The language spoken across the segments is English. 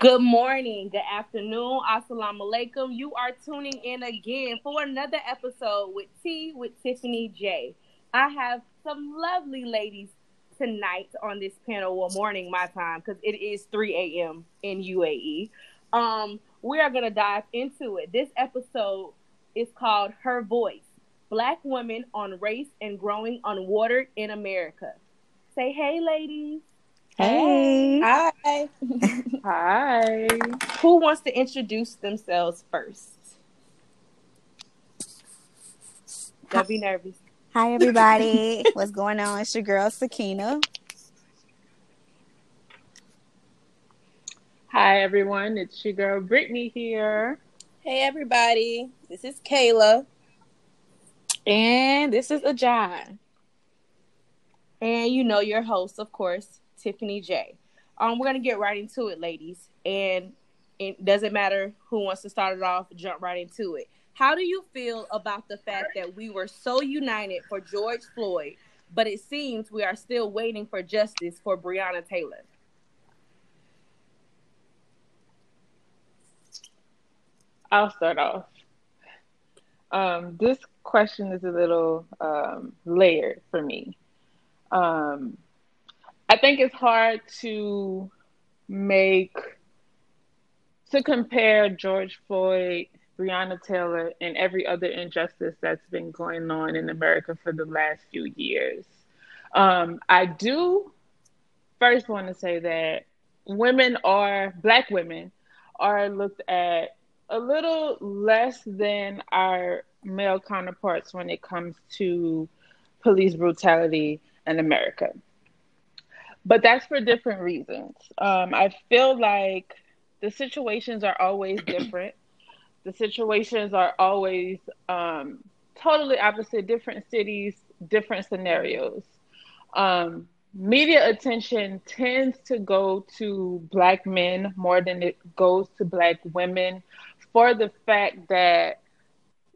Good morning, good afternoon, assalamu alaikum. You are tuning in again for another episode with Tea with Tiffany J. I have some lovely ladies tonight on this panel, well, morning my time, because it is 3 a.m. in UAE. Um, we are going to dive into it. This episode is called Her Voice Black Women on Race and Growing Unwatered in America. Say hey, ladies. Hey. Hi. Hi. Who wants to introduce themselves first? Don't be nervous. Hi, everybody. What's going on? It's your girl, Sakina. Hi, everyone. It's your girl, Brittany here. Hey, everybody. This is Kayla. And this is Ajay. And you know your host, of course, Tiffany J. Um, we're gonna get right into it, ladies. And it doesn't matter who wants to start it off, jump right into it. How do you feel about the fact that we were so united for George Floyd, but it seems we are still waiting for justice for Breonna Taylor? I'll start off. Um, this question is a little um, layered for me. Um, I think it's hard to make to compare George Floyd, Breonna Taylor, and every other injustice that's been going on in America for the last few years. Um, I do first want to say that women are black women are looked at a little less than our male counterparts when it comes to police brutality in America but that's for different reasons. Um, I feel like the situations are always different. the situations are always um, totally opposite, different cities, different scenarios. Um, media attention tends to go to Black men more than it goes to Black women for the fact that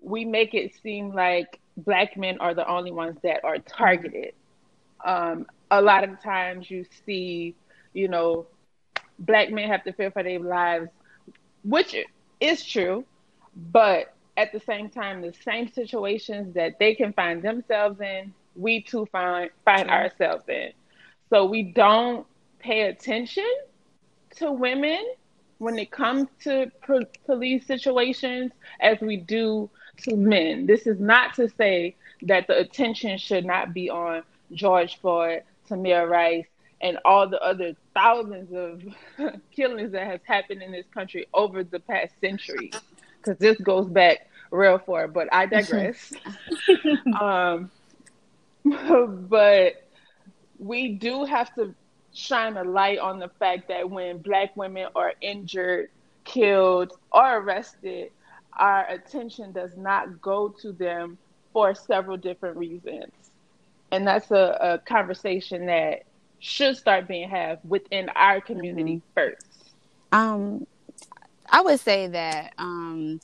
we make it seem like Black men are the only ones that are targeted. Um, a lot of times you see, you know, black men have to fear for their lives, which is true, but at the same time, the same situations that they can find themselves in, we too find find ourselves in. So we don't pay attention to women when it comes to pro- police situations as we do to men. This is not to say that the attention should not be on George Floyd, Tamir Rice, and all the other thousands of killings that has happened in this country over the past century, because this goes back real far. But I digress. um, but we do have to shine a light on the fact that when Black women are injured, killed, or arrested, our attention does not go to them for several different reasons and that's a, a conversation that should start being had within our community mm-hmm. first. Um, I would say that um,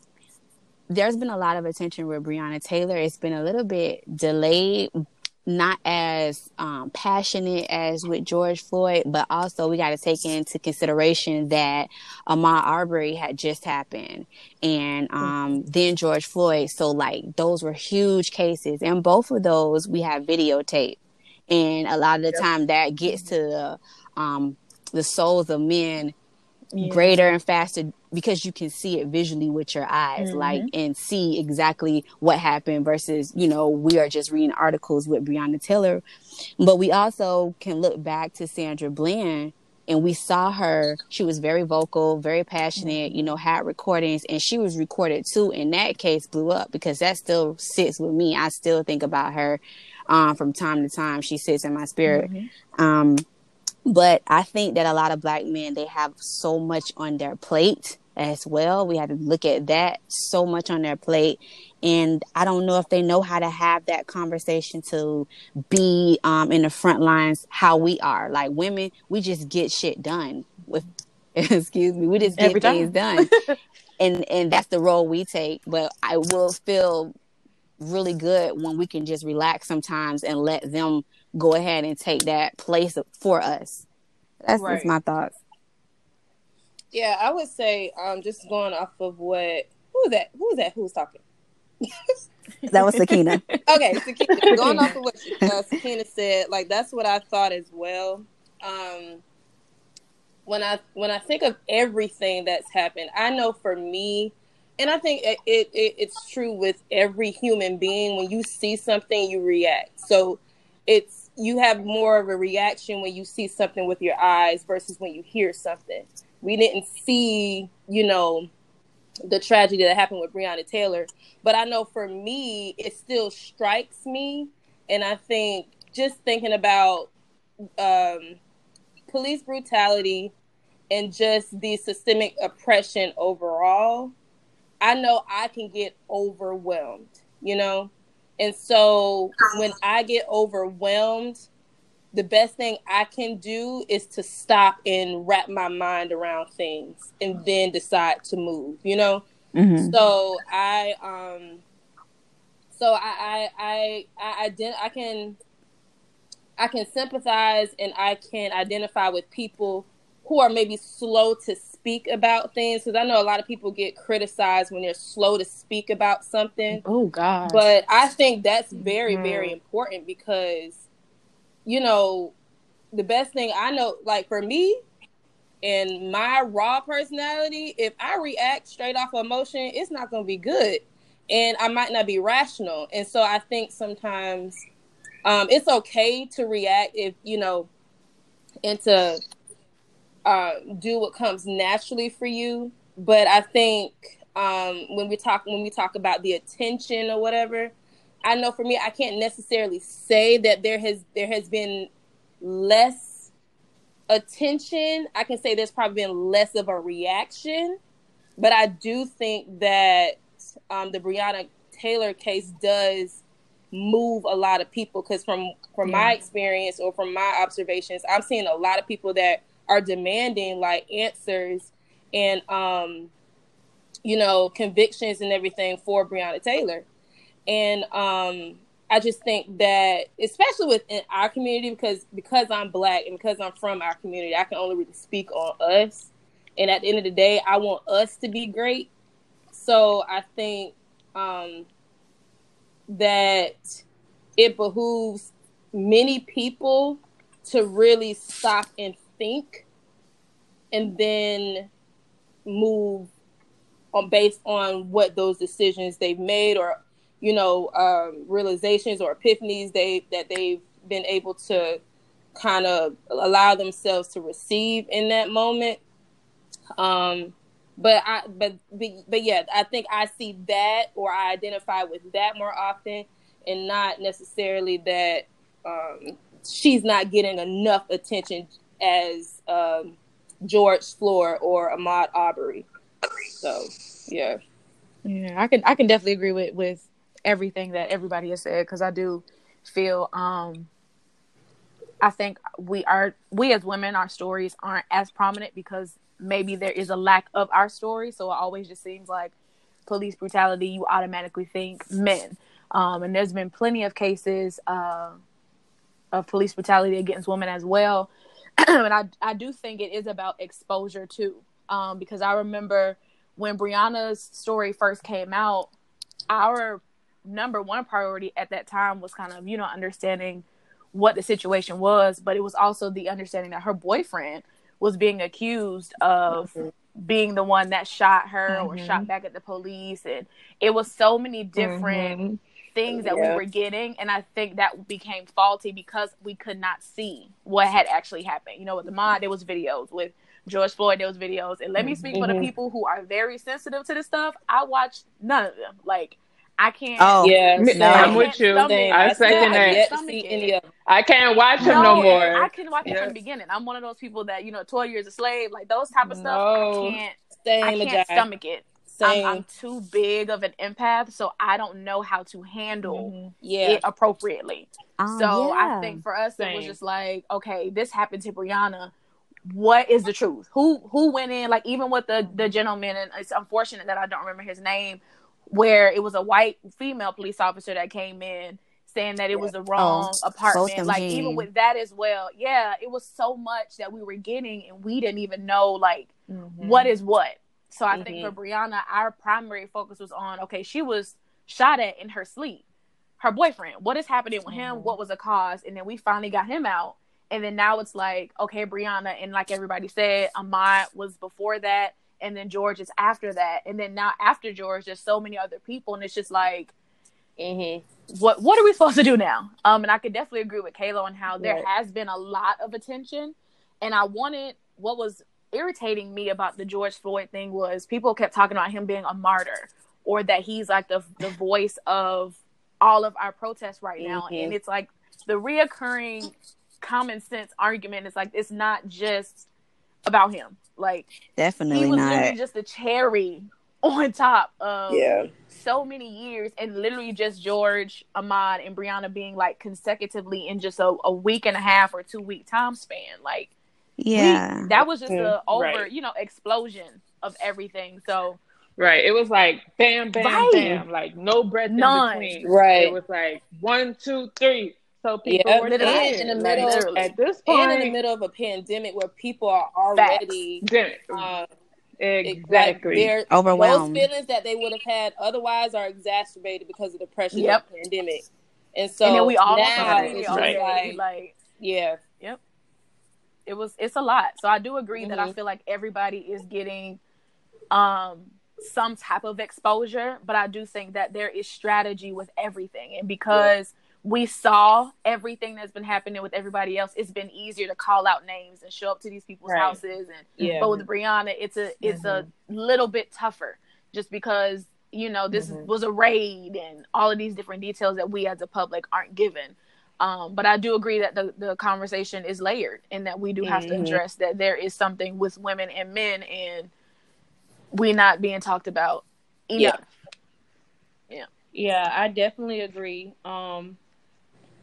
there's been a lot of attention with Breonna Taylor. It's been a little bit delayed, not as um, passionate as with George Floyd, but also we got to take into consideration that Ahmaud Arbery had just happened, and um, then George Floyd. So like those were huge cases, and both of those we have videotape, and a lot of the yep. time that gets to the um, the souls of men yeah. greater and faster because you can see it visually with your eyes mm-hmm. like and see exactly what happened versus you know we are just reading articles with breonna taylor but we also can look back to sandra bland and we saw her she was very vocal very passionate you know had recordings and she was recorded too and that case blew up because that still sits with me i still think about her um, from time to time she sits in my spirit mm-hmm. um, but I think that a lot of black men they have so much on their plate as well. We have to look at that so much on their plate. And I don't know if they know how to have that conversation to be um, in the front lines how we are. Like women, we just get shit done with excuse me, we just get Every things done. and and that's the role we take. But I will feel really good when we can just relax sometimes and let them go ahead and take that place for us. That's right. just my thoughts. Yeah, I would say, um, just going off of what who was that? Who was that? Who was talking? That was Sakina. Okay, Sakina, going off of what uh, Sakina said, like that's what I thought as well. Um, when I when I think of everything that's happened, I know for me, and I think it, it, it it's true with every human being. When you see something, you react. So it's you have more of a reaction when you see something with your eyes versus when you hear something. We didn't see, you know, the tragedy that happened with Breonna Taylor. But I know for me, it still strikes me. And I think just thinking about um, police brutality and just the systemic oppression overall, I know I can get overwhelmed, you know? And so when I get overwhelmed, the best thing I can do is to stop and wrap my mind around things and then decide to move, you know? Mm-hmm. So I um so I I I I, ident- I can I can sympathize and I can identify with people who are maybe slow to speak about things because I know a lot of people get criticized when they're slow to speak about something. Oh God! But I think that's very mm-hmm. very important because you know, the best thing I know, like for me and my raw personality, if I react straight off of emotion, it's not going to be good. And I might not be rational. And so I think sometimes um, it's okay to react if, you know, and to uh, do what comes naturally for you. But I think um, when we talk when we talk about the attention or whatever, I know for me, I can't necessarily say that there has there has been less attention. I can say there's probably been less of a reaction, but I do think that um, the Breonna Taylor case does move a lot of people because from from yeah. my experience or from my observations, I'm seeing a lot of people that are demanding like answers and um, you know convictions and everything for Breonna Taylor. And um, I just think that, especially within our community, because because I'm black and because I'm from our community, I can only really speak on us. And at the end of the day, I want us to be great. So I think um, that it behooves many people to really stop and think and then move on based on what those decisions they've made or you know um, realizations or epiphanies they that they've been able to kind of allow themselves to receive in that moment. Um but i but but yeah i think i see that or i identify with that more often and not necessarily that um she's not getting enough attention as um george floyd or ahmaud arbery so yeah. Yeah i can i can definitely agree with with everything that everybody has said because I do feel um I think we are we as women our stories aren't as prominent because maybe there is a lack of our story. So it always just seems like police brutality you automatically think men. Um and there's been plenty of cases uh of police brutality against women as well and I I do think it is about exposure too um because I remember when Breonna's story first came out our number one priority at that time was kind of you know understanding what the situation was but it was also the understanding that her boyfriend was being accused of mm-hmm. being the one that shot her mm-hmm. or shot back at the police and it was so many different mm-hmm. Things that yeah. we were getting and i think that became faulty because we could not see what had actually happened you know with Ahmaud there was videos with George Floyd, there was videos. And let me speak for the mm-hmm. people who are very sensitive to this stuff. I watched none of them. Like I can't. Oh yeah, no, I'm with you. I second that. I can't watch him no, more. I can watch yes. it from the beginning. I'm one of those people that you know, 12 years a slave, like those type of stuff. No. I can't. Same I can't stomach it. I'm, I'm, too big of an empath, so I don't know how to handle mm-hmm. yeah. it appropriately. Um, so yeah. I think for us, Same. it was just like, okay, this happened to Breonna. What is the truth? Who who went in? Like even with the the gentleman, and it's unfortunate that I don't remember his name where it was a white female police officer that came in saying that it was the wrong oh, apartment. Like even with that as well, yeah, it was so much that we were getting and we didn't even know like mm-hmm. what is what. So I mm-hmm. think for Mm-hmm. Breonna, our primary focus was on okay, she was shot at in her sleep. Her boyfriend, what is happening with him? Mhm. What was the cause? And then we finally got him out. And then now it's like, okay, Breonna, and like everybody said, Ahmaud was before that, and then George is after that, and then now after George, there's so many other people, and it's just like, Mm-hmm. what what are we supposed to do now? Um, and I could definitely agree with Kayla on how there Right. has been a lot of attention, and I wanted what was irritating me about the George Floyd thing was people kept talking about him being a martyr or that he's like the the voice of all of our protests right now, Mhm. and it's like the reoccurring common sense argument is like it's not just about him, like Definitely he was not. literally just a cherry on top of Yeah. so many years and literally just George, Ahmaud, and Breonna being like consecutively in just a, a week and a half or two week time span. Like we- Yeah. that was just Mm, a over, right. you know, explosion of everything. So Right. It was like bam, bam, Right. bam. Like no breath None. in between. Right. It was like one, two, three. So people Yeah, were literally. dying. In the Like, middle- at this point, And in the middle of a pandemic where people are already uh, exactly. Like they're, Overwhelmed. Those feelings that they would have had otherwise are exacerbated because of the pressure Yep. of the pandemic. And so and then we all on now social Right. media it's all just day. like, Like yeah, it was it's a lot. So I do agree that I Mhm. feel like everybody is getting um some type of exposure, but I do think that there is strategy with everything. And because we saw everything that's been happening with everybody else, it's been easier to call out names and show up to these people's Right. houses and yeah, but with Breonna it's a it's a little bit tougher just because you know this Mhm. was a raid and all of these different details that we as a public aren't given. Um, but I do agree that the, the conversation is layered and that we do have Mhm. to address that there is something with women and men and we not being talked about Yeah. enough. Yeah, I definitely agree um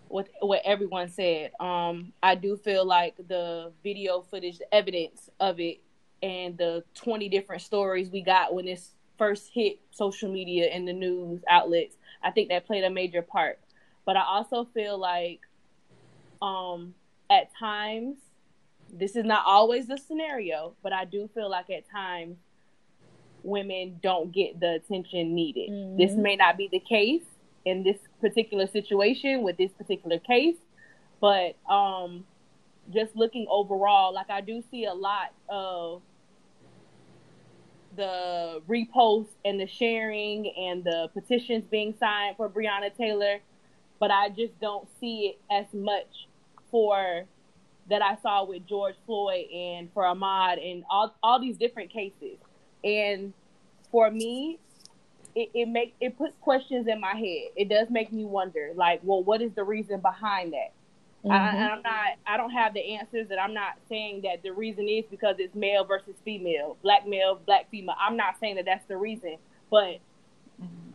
with what everyone said. Um I do feel like the video footage, the evidence of it and the 20 different stories we got when this first hit social media and the news outlets, I think that played a major part. But I also feel like um at times this is not always the scenario, but I do feel like at times women don't get the attention needed. Mhm. This may not be the case in this particular situation with this particular case, but um just looking overall, like I do see a lot of the reposts and the sharing and the petitions being signed for Breonna Taylor, but I just don't see it as much for that I saw with George Floyd and for Ahmaud and all all these different cases. And for me, it, it make it puts questions in my head. It does make me wonder, like, well, what is the reason behind that? I, and mm-hmm. I'm not. I don't have the answers, and I'm not saying that the reason is because it's male versus female, black male, black female. I'm not saying that that's the reason, but mm-hmm.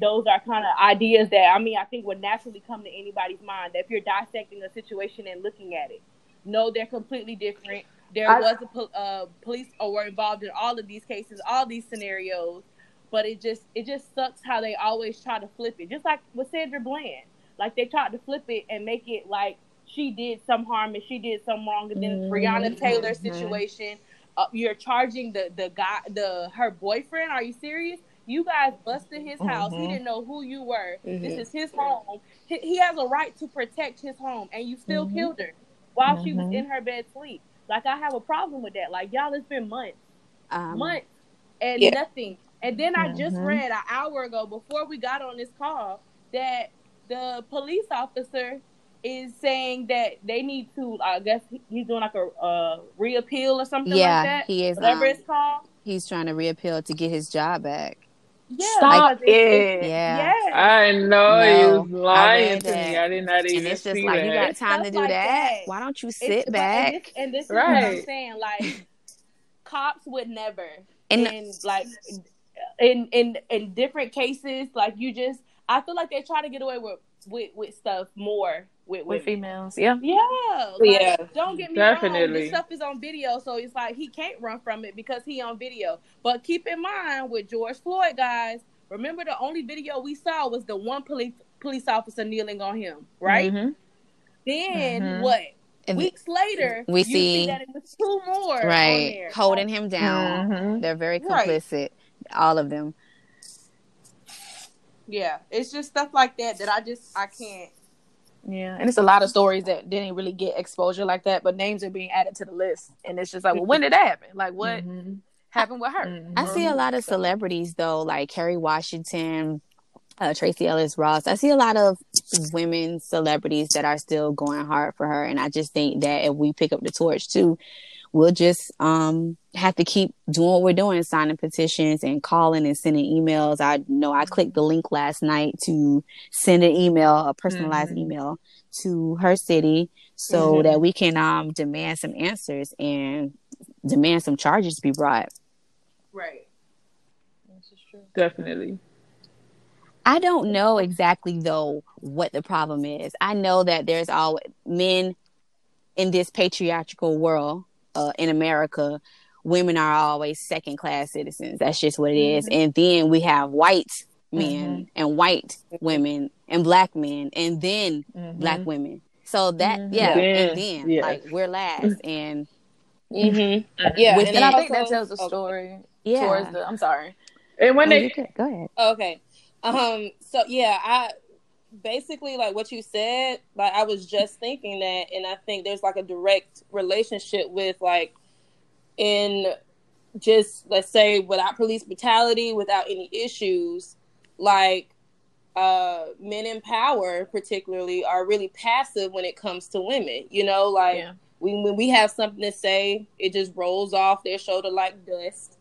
Those are kind of ideas that I mean I think would naturally come to anybody's mind. That if you're dissecting a situation and looking at it, no, they're completely different. There I- was a uh, police or were involved in all of these cases, all these scenarios, but it just it just sucks how they always try to flip it. Just like with Sandra Bland, like they tried to flip it and make it like she did some harm and she did some wrong, and then Breonna Taylor situation. Uh, you're charging the the guy the her boyfriend. Are you serious? You guys busted his house. He Mhm. didn't know who you were. This Mhm. is his home. He, he has a right to protect his home, and you still Mhm. killed her while she was Mhm. in her bed sleep. Like I have a problem with that. Like y'all, it's been months, Um, months, and Yeah. nothing. And then I just Mhm. read an hour ago before we got on this call that the police officer is saying that they need to. I guess he's doing like a uh, reappeal or something yeah, like that. he is. Whatever um, it's called. he's trying to reappeal to get his job back. Yeah, Stop because it. Yeah. Yes. I know No, he was lying to me. I did not even And it's just see like that. you got time to do like that. that. Why don't you It's- sit but- back? And this, and this is what I'm saying. Like, cops would never, And- in like, in in in different cases, like you just, I feel like they try to get away with with, with stuff more with With women. females. Yeah. Yeah, like, Yeah. Don't get me wrong. Definitely. This stuff is on video, so it's like he can't run from it because he on video. But keep in mind with George Floyd, guys. Remember, the only video we saw was the one police police officer kneeling on him, right? Mhm. Then Mhm. what? And weeks later, we you see- that it was two more on right there. holding him down. Mhm. They're very Right. complicit, all of them. Yeah, it's just stuff like that that I just I can't. Yeah, and it's a lot of stories that didn't really get exposure like that, but names are being added to the list, and it's just like, well, when did that happen? Like, what Mhm. happened with her? Mhm. I see a lot of celebrities though, like Kerry Washington, uh, Tracee Ellis Ross. I see a lot of women celebrities that are still going hard for her, and I just think that if we pick up the torch too, we'll just um have to keep doing what we're doing, signing petitions and calling and sending emails. I know I clicked the link last night to send an email, a personalized Mhm. email to her city, so Mhm. that we can um demand some answers and demand some charges to be brought. Right. This is true. Definitely. I don't know exactly though what the problem is. I know that there's all men in this patriarchal world uh, in America. Women are always second class citizens. That's just what it is. And then we have white men and white women and black men and then Mhm. black women. So that Mhm. yeah, Then, and then yes. like we're last and Mm-hmm. Yeah, Within- And I think that tells a okay. story yeah. towards the. I'm sorry. And when Oh, they you go ahead. Okay. Um. So yeah, I basically like what you said. Like I was just thinking that, and I think there's like a direct relationship with like in just let's say without police brutality, without any issues, like uh men in power particularly are really passive when it comes to women you know like Yeah. we, when we have something to say it just rolls off their shoulder like dust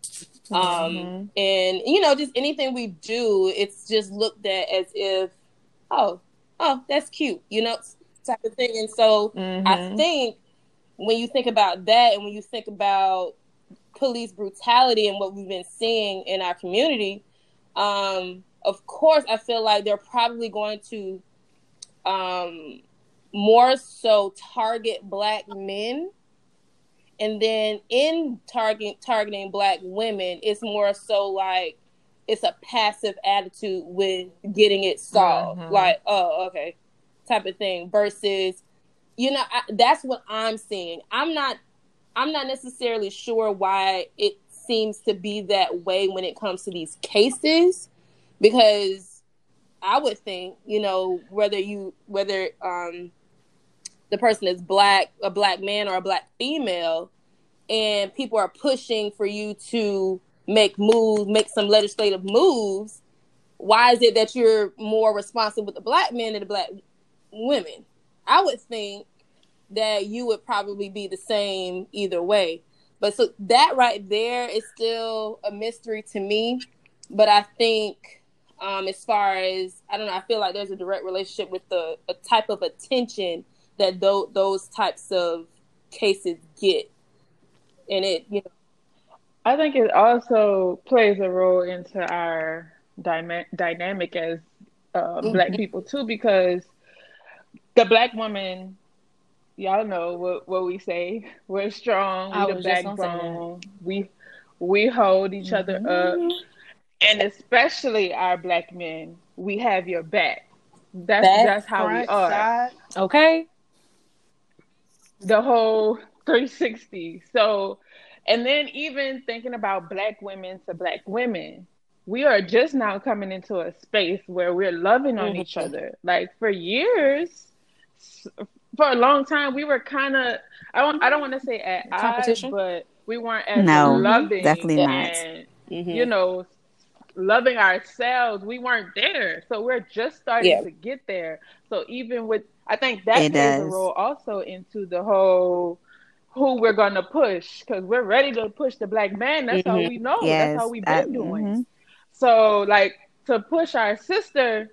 um Mhm. and you know just anything we do it's just looked at as if oh oh that's cute you know type of thing and so I Mhm. think when you think about that and when you think about police brutality and what we've been seeing in our community, um, of course, I feel like they're probably going to um, more so target black men. And then in target targeting black women, it's more so like it's a passive attitude with getting it solved. Mhm. Like, oh, okay, type of thing. Versus, you know, I, that's what I'm seeing. I'm not, I'm not necessarily sure why it seems to be that way when it comes to these cases, because I would think, you know, whether you whether um the person is black, a black man or a black female, and people are pushing for you to make moves, make some legislative moves, why is it that you're more responsive with the black men than the black women? I would think that you would probably be the same either way. But so that right there is still a mystery to me. But I think um, as far as I don't know, I feel like there's a direct relationship with the type of attention that tho- those types of cases get, and it you know I think it also plays a role into our dyma- dynamic as uh, black people too, because the black woman, y'all know what, what we say. We're strong. I We the just gonna say that. backbone. We we hold each other up, and especially our black men, we have your back. That's Back, that's how we are. side. Okay. the whole 360. So, and then even thinking about black women to black women, we are just now coming into a space where we're loving on each mm-hmm. other. Like for years, for a long time, we were kind of I don't I don't want to say at odds, Competition? but we weren't as No, loving. definitely not. and. You mm-hmm. know, loving ourselves, we weren't there. So we're just starting Yeah. to get there. So even with, I think that It plays a role also into the whole who we're gonna push because we're ready to push the black man. That's how Mhm. we know. Yes, That's how we've I- been doing. mhm. So like to push our sister,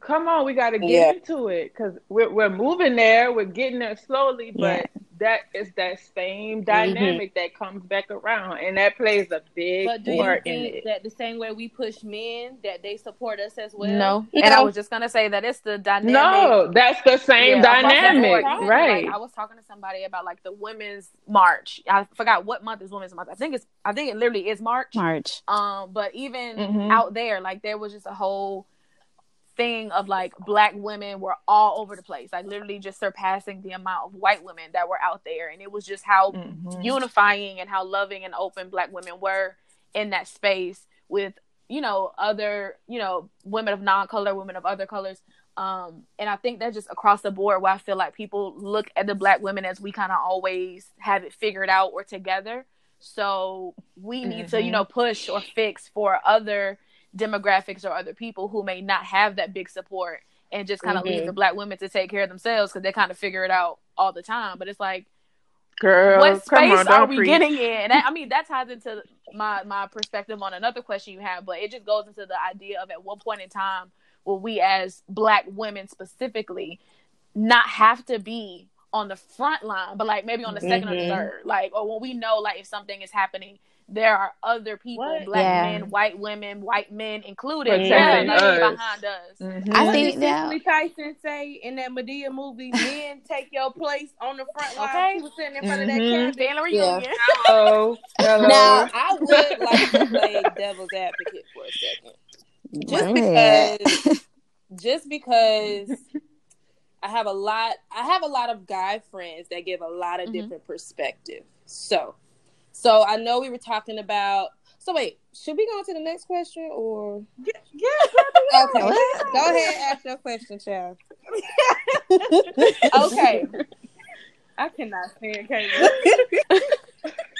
come on, we got to get Yeah. into it because we're we're moving there. We're getting there slowly, but Yeah. That is that same dynamic that comes back around, and that plays a big But do you part in think it. that the same way we push men, that they support us as well? No. No. And I was just gonna say that it's the dynamic. No, that's the same Yeah, across the dynamic, right? Like, I was talking to somebody about like the women's march. I forgot what month is women's month. I think it's I think it literally is March. March. Um, but even Mhm. out there, like there was just a whole thing of like black women were all over the place, like literally just surpassing the amount of white women that were out there. And it was just how Mhm. unifying and how loving and open black women were in that space with, you know, other, you know, women of non color, women of other colors. Um, and I think that just across the board where I feel like people look at the black women as we kind of always have it figured out or together. So we need to, you Mhm. know, push or fix for other demographics or other people who may not have that big support and just kind of leave Mhm. the black women to take care of themselves because they kind of figure it out all the time. But it's like, Girl, what space on, are we preach. getting in? And that, I mean, that ties into my my perspective on another question you have, but it just goes into the idea of at what point in time will we, as Black women specifically, not have to be on the front line, but like maybe on the 2nd or the Mhm. third, like or when we know like if something is happening. There are other people, What? black Yeah. men, white women, white men included, Protecting that are us. behind us. Mhm. I What think did that- Cicely Tyson say in that Madea movie? Men take your place on the front line. Okay. She was sitting in front of that Mhm. cabinet. Family Yeah. reunion. Hello. Hello. Now, I would like to play devil's advocate for a second. Just Go because just because I have a lot I have a lot of guy friends that give a lot of Mhm. different perspectives. So so I know we were talking about so wait, should we go on to the next question or Yeah, okay. What? Go ahead and ask your question, child. okay. I cannot stand Caleb.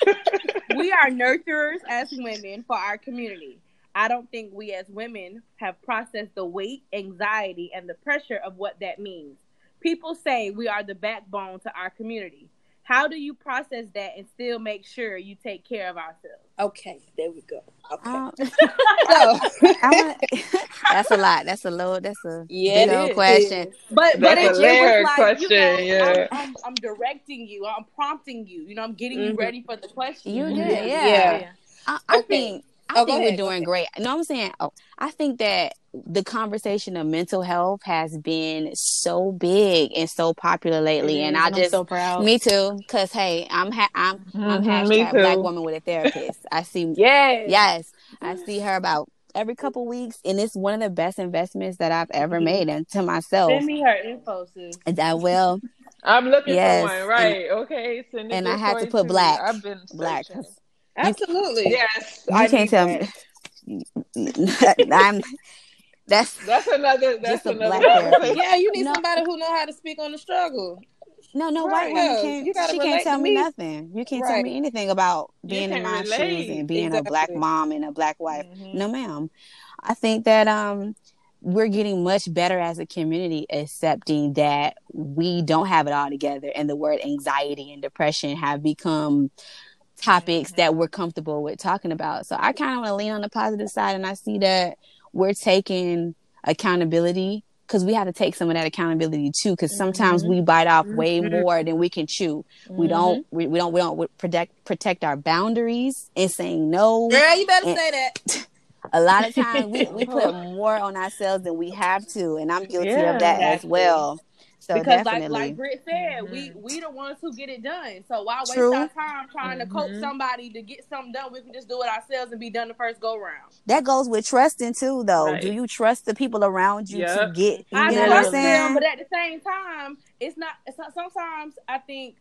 we are nurturers as women for our community. I don't think we as women have processed the weight, anxiety, and the pressure of what that means. People say we are the backbone to our community. How do you process that and still make sure you take care of ourselves? Okay, there we go. Okay. Um, So I want, that's a lot. That's a low. That's a Yeah, big it old question. But but That's it, a layered like question, you know, yeah. I'm, I'm, I'm directing you. I'm prompting you. You know, I'm getting you Mhm. ready for the question. You did, Yeah. yeah. Yeah. I, I Okay. think I Oh, think we're doing great. No, I'm saying, oh, I think that the conversation of mental health has been so big and so popular lately, and I I'm just so proud. me too, cause hey, I'm ha- I'm I'm Mhm, hashtag black woman with a therapist. I see, Yes. yes, I see her about every couple weeks, and it's one of the best investments that I've ever Mhm. made into myself. Send me her info, sis. And I will I'm looking Yes, for one, right? okay, send and I had to put too. black, I've been black. searching. 'cause Absolutely. Yes, You I can't tell that. me. I'm. That's That's another. That's Just a another. black Yeah, you need No. somebody who know how to speak on the struggle. no, no Right. white woman can't. you She can't tell me me. nothing. You can't tell me anything about being in my relate. shoes and being a black mom and a black wife. Mhm. No, ma'am. I think that um we're getting much better as a community accepting that we don't have it all together and the word anxiety and depression have become topics that we're comfortable with talking about. So I kind of want to lean on the positive side and I see that we're taking accountability because we have to take some of that accountability too because sometimes Mhm. we bite off way Mhm. more than we can chew. We Mhm. don't we, we don't we don't protect protect our boundaries and saying no Girl, you better And- say that. a lot of times we, we put more on ourselves than we have to and i'm guilty Yeah, of that as well so because definitely like like Britt said, Mhm. we we the ones who get it done. So why waste True. our time trying to coach somebody to get something done? We can just do it ourselves and be done the first go round. that goes with trusting too though Right. do you trust the people around you to get you I know what i'm trust them, saying but at the same time, it's not. It's not sometimes I think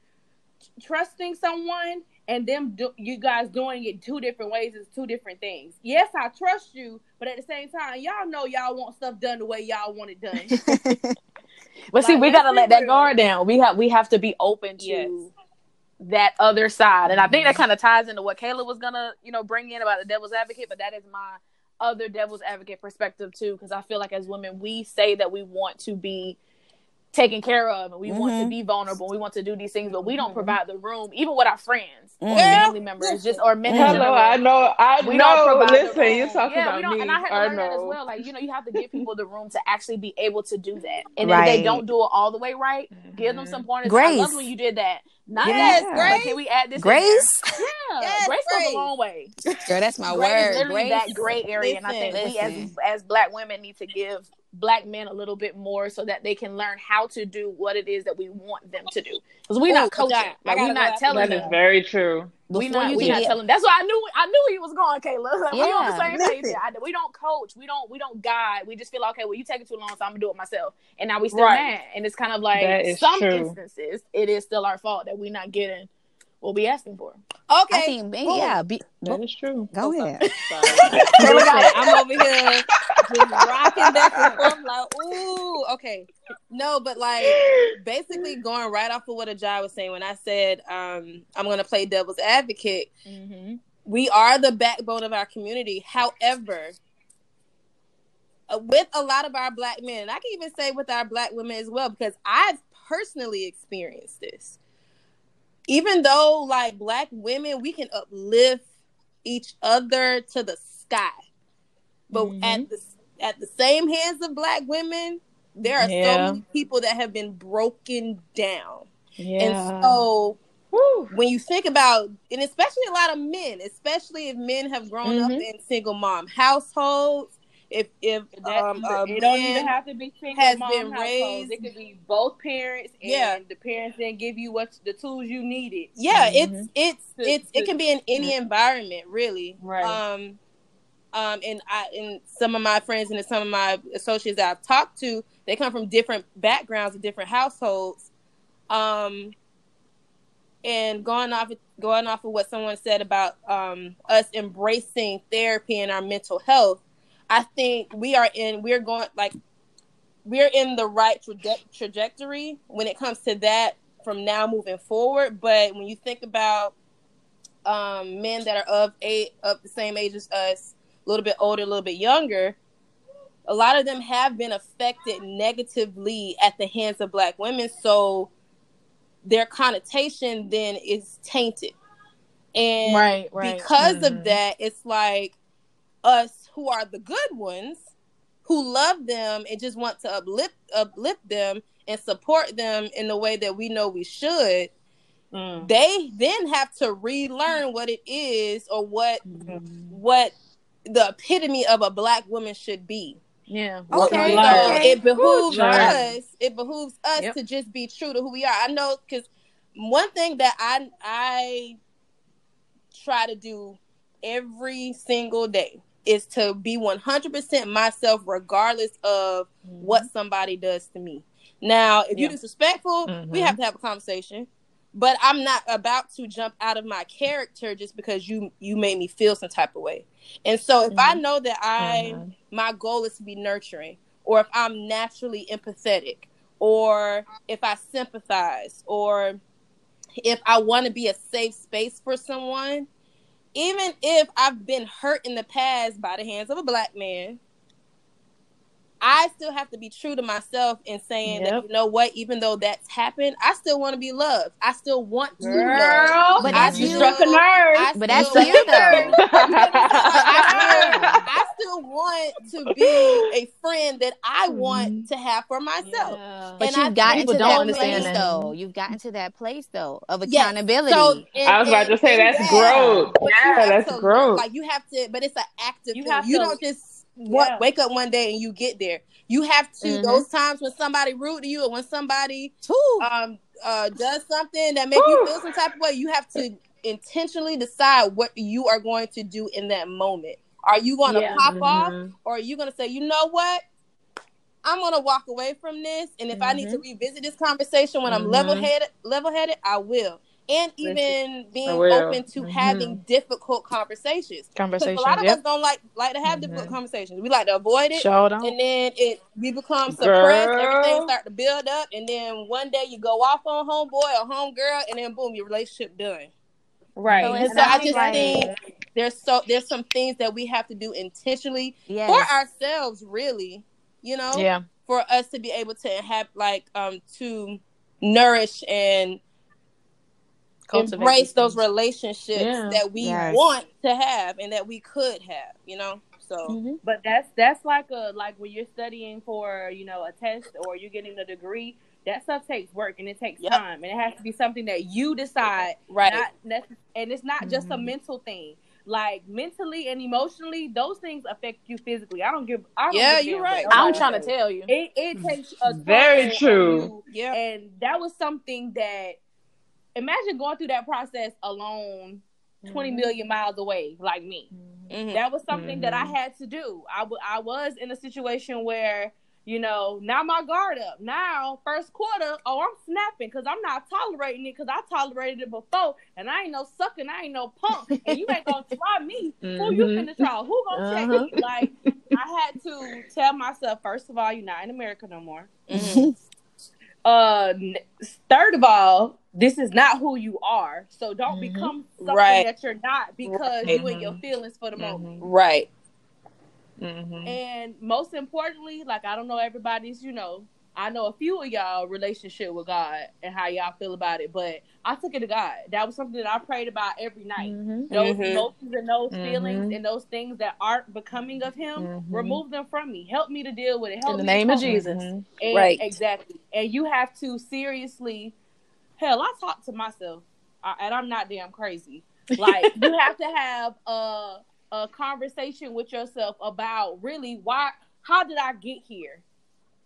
trusting someone and them do, you guys doing it two different ways is two different things. Yes, I trust you, but at the same time, y'all know y'all want stuff done the way y'all want it done. But see, we gotta let that real. guard down. We have we have to be open to Yes. that other side, and I think Mm-hmm. that kind of ties into what Kayla was gonna you know bring in about the devil's advocate. But that is my other devil's advocate perspective too, because I feel like as women, we say that we want to be taken care of and we want to Mhm. be vulnerable. We want to do these things, but we don't Mhm. provide the room, even with our friends or Mhm. family members, just or men. Hello. I know. I we know. don't provide the Listen, you're talking yeah, about me. and I had to I learn that as know. well. Like you know, you have to give people the room to actually be able to do that. And if they don't do it all the way right, give them Mhm. some pointers. I Grace. love when you did that. Not Yes, that, Grace. but can we add this? grace? Yeah, Yes, grace goes a long way. girl that's my Grace is word literally grace that gray area, and I think Listen, we as as black women need to give black men a little bit more so that they can learn how to do what it is that we want them to do. Because we're oh, not coaching. I Like, we're not telling That is them. very true. We Before not, you we can not get- telling. That's why I knew. I knew he was going, Kayla. Like, we on the same page. Listen. there. I- We don't coach. We don't. We don't guide. We just feel like, okay. Well, you take it too long, so I'm gonna do it myself. And now we still Right. mad. And it's kind of like some true. instances, it is still our fault that we're not getting what be asking for. Okay. I think, maybe, boom. yeah. Be, That is true. go Oh, ahead. Sorry. Listen, I'm over here just rocking back and forth like, ooh, okay. No, but like basically going right off of what Ajay was saying when I said um, I'm gonna play devil's advocate. Mm-hmm. We are the backbone of our community. However, uh, with a lot of our black men, and I can even say with our black women as well, because I've personally experienced this. Even though, like black women, we can uplift each other to the sky, but Mhm. at the at the same hands of black women, there are Yeah. so many people that have been broken down. Yeah. And so when you think about and especially a lot of men, especially if men have grown up Mhm. in single mom households, if if That, um, a it don't even have to be single has mom been households. raised- It could be both parents, and Yeah. the parents didn't give you what the tools you needed. yeah, Mhm. it's it's To- it's it can be in any environment really. Right. Um um and I and some of my friends and some of my associates that I've talked to, they come from different backgrounds and different households. Um and going off going off of what someone said about um us embracing therapy and our mental health, I think we are in we're going like we're in the right traje- trajectory when it comes to that from now moving forward. But when you think about um, men that are of a of the same age as us, a little bit older, a little bit younger, a lot of them have been affected negatively at the hands of black women. So their connotation then is tainted. And Right, right. because Mhm. of that, it's like us who are the good ones who love them and just want to uplift uplift them and support them in the way that we know we should Mm. they then have to relearn what it is or what Mhm. what the epitome of a black woman should be Yeah. Okay, so it behooves Sure. us it behooves us Yep. to just be true to who we are i know because one thing that i i try to do every single day is to be 100% myself regardless of what somebody does to me now if Yeah. you're disrespectful we Mhm. have to have a conversation but i'm not about to jump out of my character just because you you made me feel some type of way and so if i know that i Mhm. my goal is to be nurturing or if i'm naturally empathetic or if i sympathize or if i want to be a safe space for someone even if i've been hurt in the past by the hands of a black man I still have to be true to myself in saying Yep. that you know what, even though that's happened, I still want to be loved. I still want to love. But I that's you you. struck a nerve. I But that's still- you, though. I, I still want to be a friend that I want mm-hmm. to have for myself. Yeah. But And I you've gotten to don't that understand place, that. though. You've gotten to that place, though, of Yes. accountability. So, and- I was about to say that's that- growth. Yeah, that's to- growth. Like you have to, but it's an active. You thing. have You to- don't just wa- Yeah. wake up one day and you get there. You have to. Mhm. Those times when somebody rude to you, or when somebody Whew. um uh does something that make you feel some type of way, you have to intentionally decide what you are going to do in that moment. Are you going to Yeah. pop off, Mhm. or are you going to say, you know what? I'm gonna walk away from this, and if I need to revisit this conversation when I'm Mhm. level headed, level headed, I will. And even being open to Mhm. having difficult conversations. Conversation. a lot of us don't like like to have difficult Mhm. conversations. We like to avoid it, Showed on. and then it we become suppressed. Girl. Everything start to build up, and then one day you go off on homeboy or homegirl, and then boom, your relationship done. right. So And so I just like- think there's so there's some things that we have to do intentionally yes. for ourselves, really. You know, Yeah. for us to be able to have like um to nourish and Cultivate embrace those relationships Yeah. that we Yes. want to have and that we could have. You know, so Mhm. But that's that's like a like when you're studying for you know a test or you're getting a degree. That stuff takes work and it takes Yep. time and it has to be something that you decide. right. Not necess- and it's not just a Mhm. mental thing. like mentally and emotionally, those things affect you physically. I don't give. I don't Yeah, give you're right. I'm trying to tell you. It it takes a Very true. Yeah. and that was something that imagine going through that process alone, 20 Mm-hmm. million miles away, like me. Mhm. That was something that I Mhm. had to do. I, w- I was in a situation where, you know, now my guard up. Now, first quarter, oh, I'm snapping because I'm not tolerating it because I tolerated it before. And I ain't no sucking, I ain't no punk. And you ain't going to try me. Who you Mhm. finna try? Who gonna check Uh-huh. me? Like, I had to tell myself, first of all, you're not in America no more. Mhm. Uh, third of all, this is not who you are. So don't Mhm. become something Right. that you're not because Right. you and your feelings for the moment. Right. Mhm. And most importantly, like I don't know everybody's, you know, I know a few of y'all relationship with God and how y'all feel about it, but I took it to God. That was something that I prayed about every night. Mhm. Those Mhm. emotions and those Mhm. feelings and those things that aren't becoming of Him, Mhm. remove them from me. Help me to deal with it. Help In the me name of cope with it. Jesus. Mhm. And, Right. Exactly. And you have to seriously, hell, I talk to myself, and I'm not damn crazy. Like you have to have a a conversation with yourself about really why, how did I get here?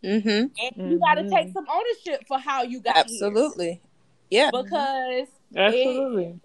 Mm-hmm. And you got to take some ownership for how you got Absolutely. Yeah. because Absolutely.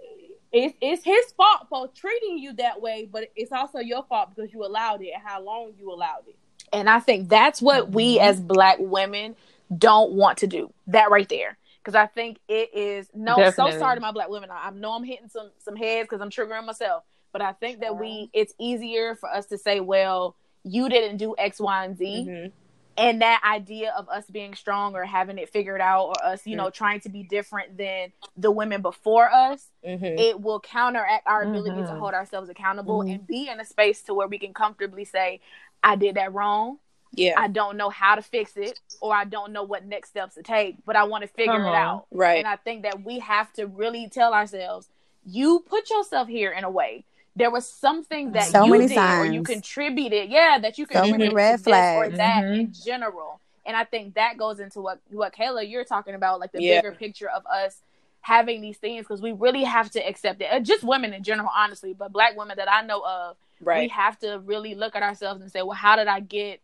it's it's his fault for treating you that way, but it's also your fault because you allowed it and how long you allowed it. And I think that's what we Mhm. as black women don't want to do. That right there. Because I think it is no Definitely. so sorry to my black women. I, I know I'm hitting some some heads because I'm triggering myself. But I think that we it's easier for us to say, well, you didn't do X, Y, and Z. Mhm. And that idea of us being strong or having it figured out or us, you know, trying to be different than the women before us, Mhm. it will counteract our ability to Mhm. hold ourselves accountable Mhm. and be in a space to where we can comfortably say, I did that wrong. Yeah. I don't know how to fix it or I don't know what next steps to take, but I want to figure Come it out. Right. And I think that we have to really tell ourselves, you put yourself here in a way. There was something that So you many did or you contributed. Yeah, that you So many contributed red to this or flags. that Mhm. in general. And I think that goes into what what Kayla you're talking about, like the Yeah. bigger picture of us having these things because we really have to accept it. Uh, Just women in general, honestly, but black women that I know of, right. we have to really look at ourselves and say, well, how did I get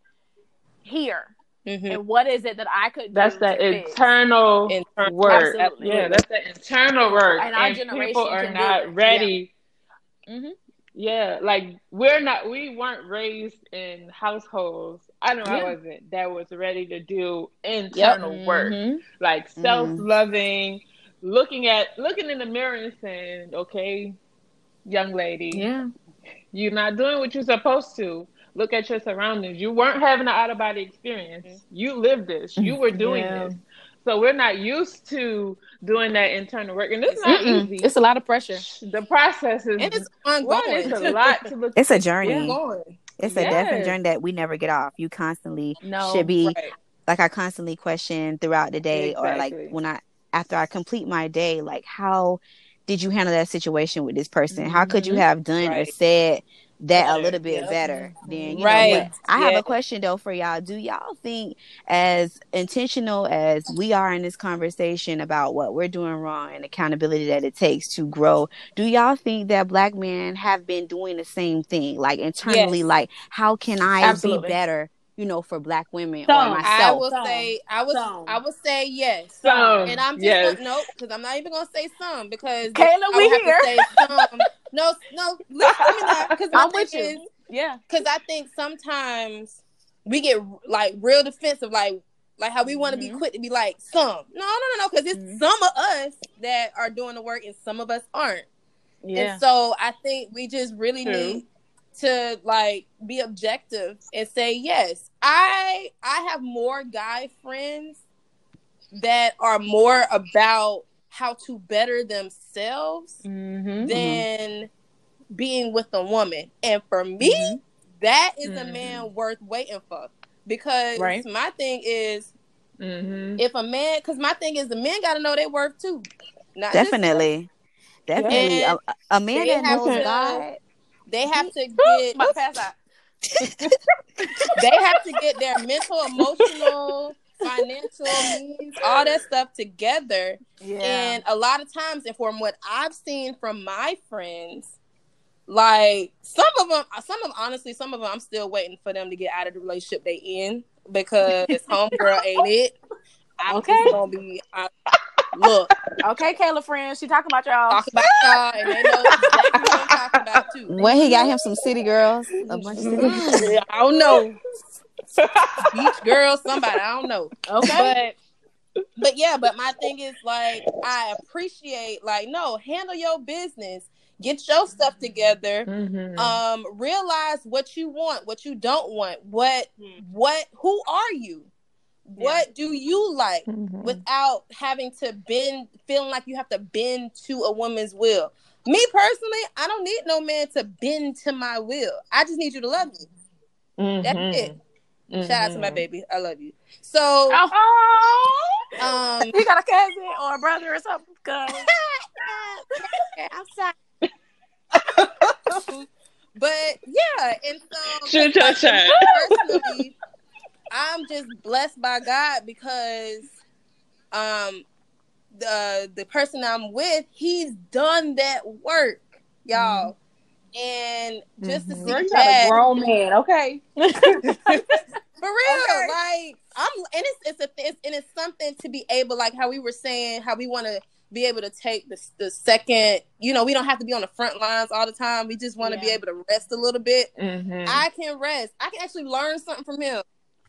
here? Mm-hmm. And what is it that I could That's do that to internal Internal- work. Absolutely. Yeah, that's that internal work. And our And generation people are can do not it. ready. Mhm. Yeah, like we're not. We weren't raised in households. I know I wasn't. That was ready to do internal work, Mhm. like self-loving, looking at looking in the mirror and saying, "Okay, young lady, Yeah. you're not doing what you're supposed to. Look at your surroundings. You weren't having an out of body experience. You lived this. You were doing Yeah. this. So we're not used to doing that internal work, and it's not Mm-mm. easy. It's a lot of pressure. the process is And it's one. ongoing. It's a lot to look. It's a journey. ongoing. It's a definite journey that we never get off. You constantly No. should be Right. like I constantly question throughout the day or like when I after I complete my day, like how did you handle that situation with this person? How could you Mhm. have done or said that a little bit Yep. better than you Right. know? But I have a question though for y'all. Do y'all think as intentional as we are in this conversation about what we're doing wrong and accountability that it takes to grow, do y'all think that black men have been doing the same thing? Like internally, Yes. like how can I Absolutely. be better, you know, for black women Some. or I will Some. say I was Some. I would say yes. Some, And I'm just yes. gonna, nope, because I'm not even gonna say some because Kayla, I we would have here. some. No, no, listen to me now. Because I'm with you. Yeah. Because I think sometimes we get like real defensive, like like how we want to Mhm. be quick to be like some. No, no, no, no. Because it's Mhm. some of us that are doing the work and some of us aren't. Yeah. And so I think we just really True. need to like be objective and say yes. I I have more guy friends that are more about how to better themselves Mm-hmm. than being with a woman. And for me, Mm-hmm. that is a Mhm. man worth waiting for. Because Right. my thing is hmm if a man because my thing is the men gotta know their worth too. Not. Definitely. Definitely. A, And a man that knows to- God. They have to get My pass out. they have to get their mental, emotional, financial needs, all that stuff together. Yeah. And a lot of times, and from what I've seen from my friends, Like some of them, some of them, honestly, some of them, I'm still waiting for them to get out of the relationship they in because his homegirl ain't it. I'm Okay. just gonna be I, look Okay, Kayla friends, she talking about y'all. talk about y'all, and they know exactly what I'm talking about too. When he got him some city girls, a bunch of city Mm, I don't know, beach girl, somebody I don't know. Okay. But but yeah, but my thing is like I appreciate like no, handle your business, get your stuff together. Mhm. Um, realize what you want, what you don't want, what Hmm. what who are you? What do you like Mhm. without having to bend feeling like you have to bend to a woman's will. Me personally, I don't need no man to bend to my will. I just need you to love me. That's Mhm. It. Shout out to my Mhm. baby. I love you. So Oh, um you got a cousin or a brother or something? 'Cause- I'm sorry. but yeah, and so Shoot your shot. personally, I'm just blessed by God because um the the person I'm with, he's done that work, y'all. And just to Mhm. see Girl, you that got a grown man, okay? for real, Okay. like I'm, and it's it's a it's, and it's something to be able, like how we were saying, how we want to be able to take the the second. You know, we don't have to be on the front lines all the time. We just want to be able to rest a little bit. Mhm. I can rest. I can actually learn something from him.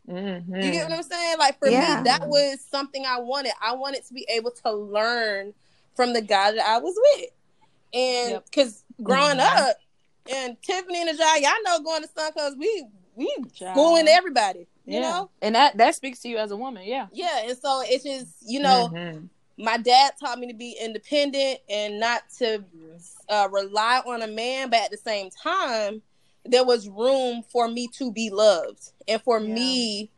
Mhm. You get what I'm saying? Like for Yeah. me, that was something I wanted. I wanted to be able to learn from the guy that I was with, and Yep. because growing Mhm. up, and Tiffany and Ajay, y'all know going to Sun because we we Child. schooling everybody. You yeah. know, and that that speaks to you as a woman. Yeah. yeah, and so it's just you know, Mhm. my dad taught me to be independent and not to uh, rely on a man, but at the same time, there was room for me to be loved and for Yeah. me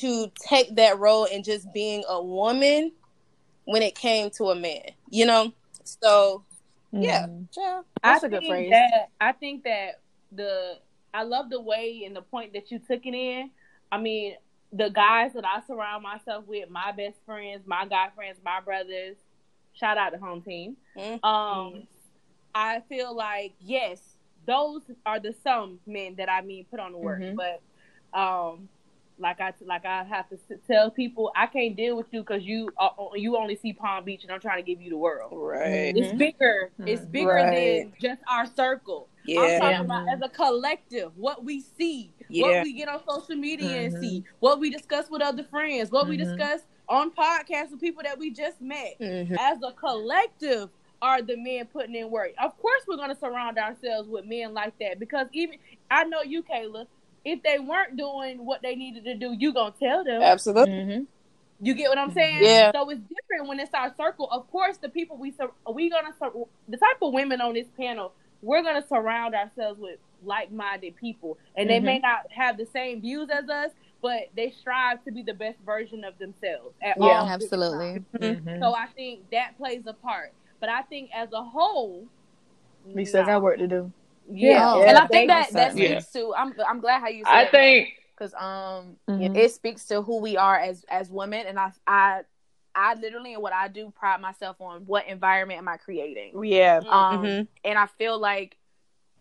to take that role and just being a woman when it came to a man, you know. So yeah, Mhm. child. That's I a good phrase. That, I think that the I love the way and the point that you took it in. I mean, the guys that I surround myself with, my best friends, my guy friends, my brothers. Shout out to home team. Mhm. Um, I feel like yes, those are the some men that I mean put on the work, Mhm. but um, like I like I have to tell people I can't deal with you because you uh, you only see Palm Beach and I'm trying to give you the world. Right. It's Mhm. bigger. It's Mhm. bigger Right. than just our circle. Yeah. I'm Yeah. talking Yeah. about as a collective, what we see, Yeah. what we get on social media and Mhm. see, what we discuss with other friends, what we Mhm. discuss on podcasts with people that we just met. Mhm. As a collective, are the men putting in work? Of course, we're going to surround ourselves with men like that because even I know you, Kayla. If they weren't doing what they needed to do, you gonna tell them. Absolutely. Mm-hmm. You get what I'm saying? Yeah. So it's different when it's our circle. Of course, the people we sur- we gonna sur- the type of women on this panel, we're gonna surround ourselves with like-minded people, and they Mhm. may not have the same views as us, but they strive to be the best version of themselves. At Yeah, all absolutely. times. Mhm. So I think that plays a part. But I think as a whole, We still nah. got work to do. Yeah, Oh, and I think that that Yeah. speaks to. I'm I'm glad how you. Said I think because um Mhm. it speaks to who we are as as women, and I I I literally in what I do pride myself on what environment am I creating. Yeah. Um, Mhm. and I feel like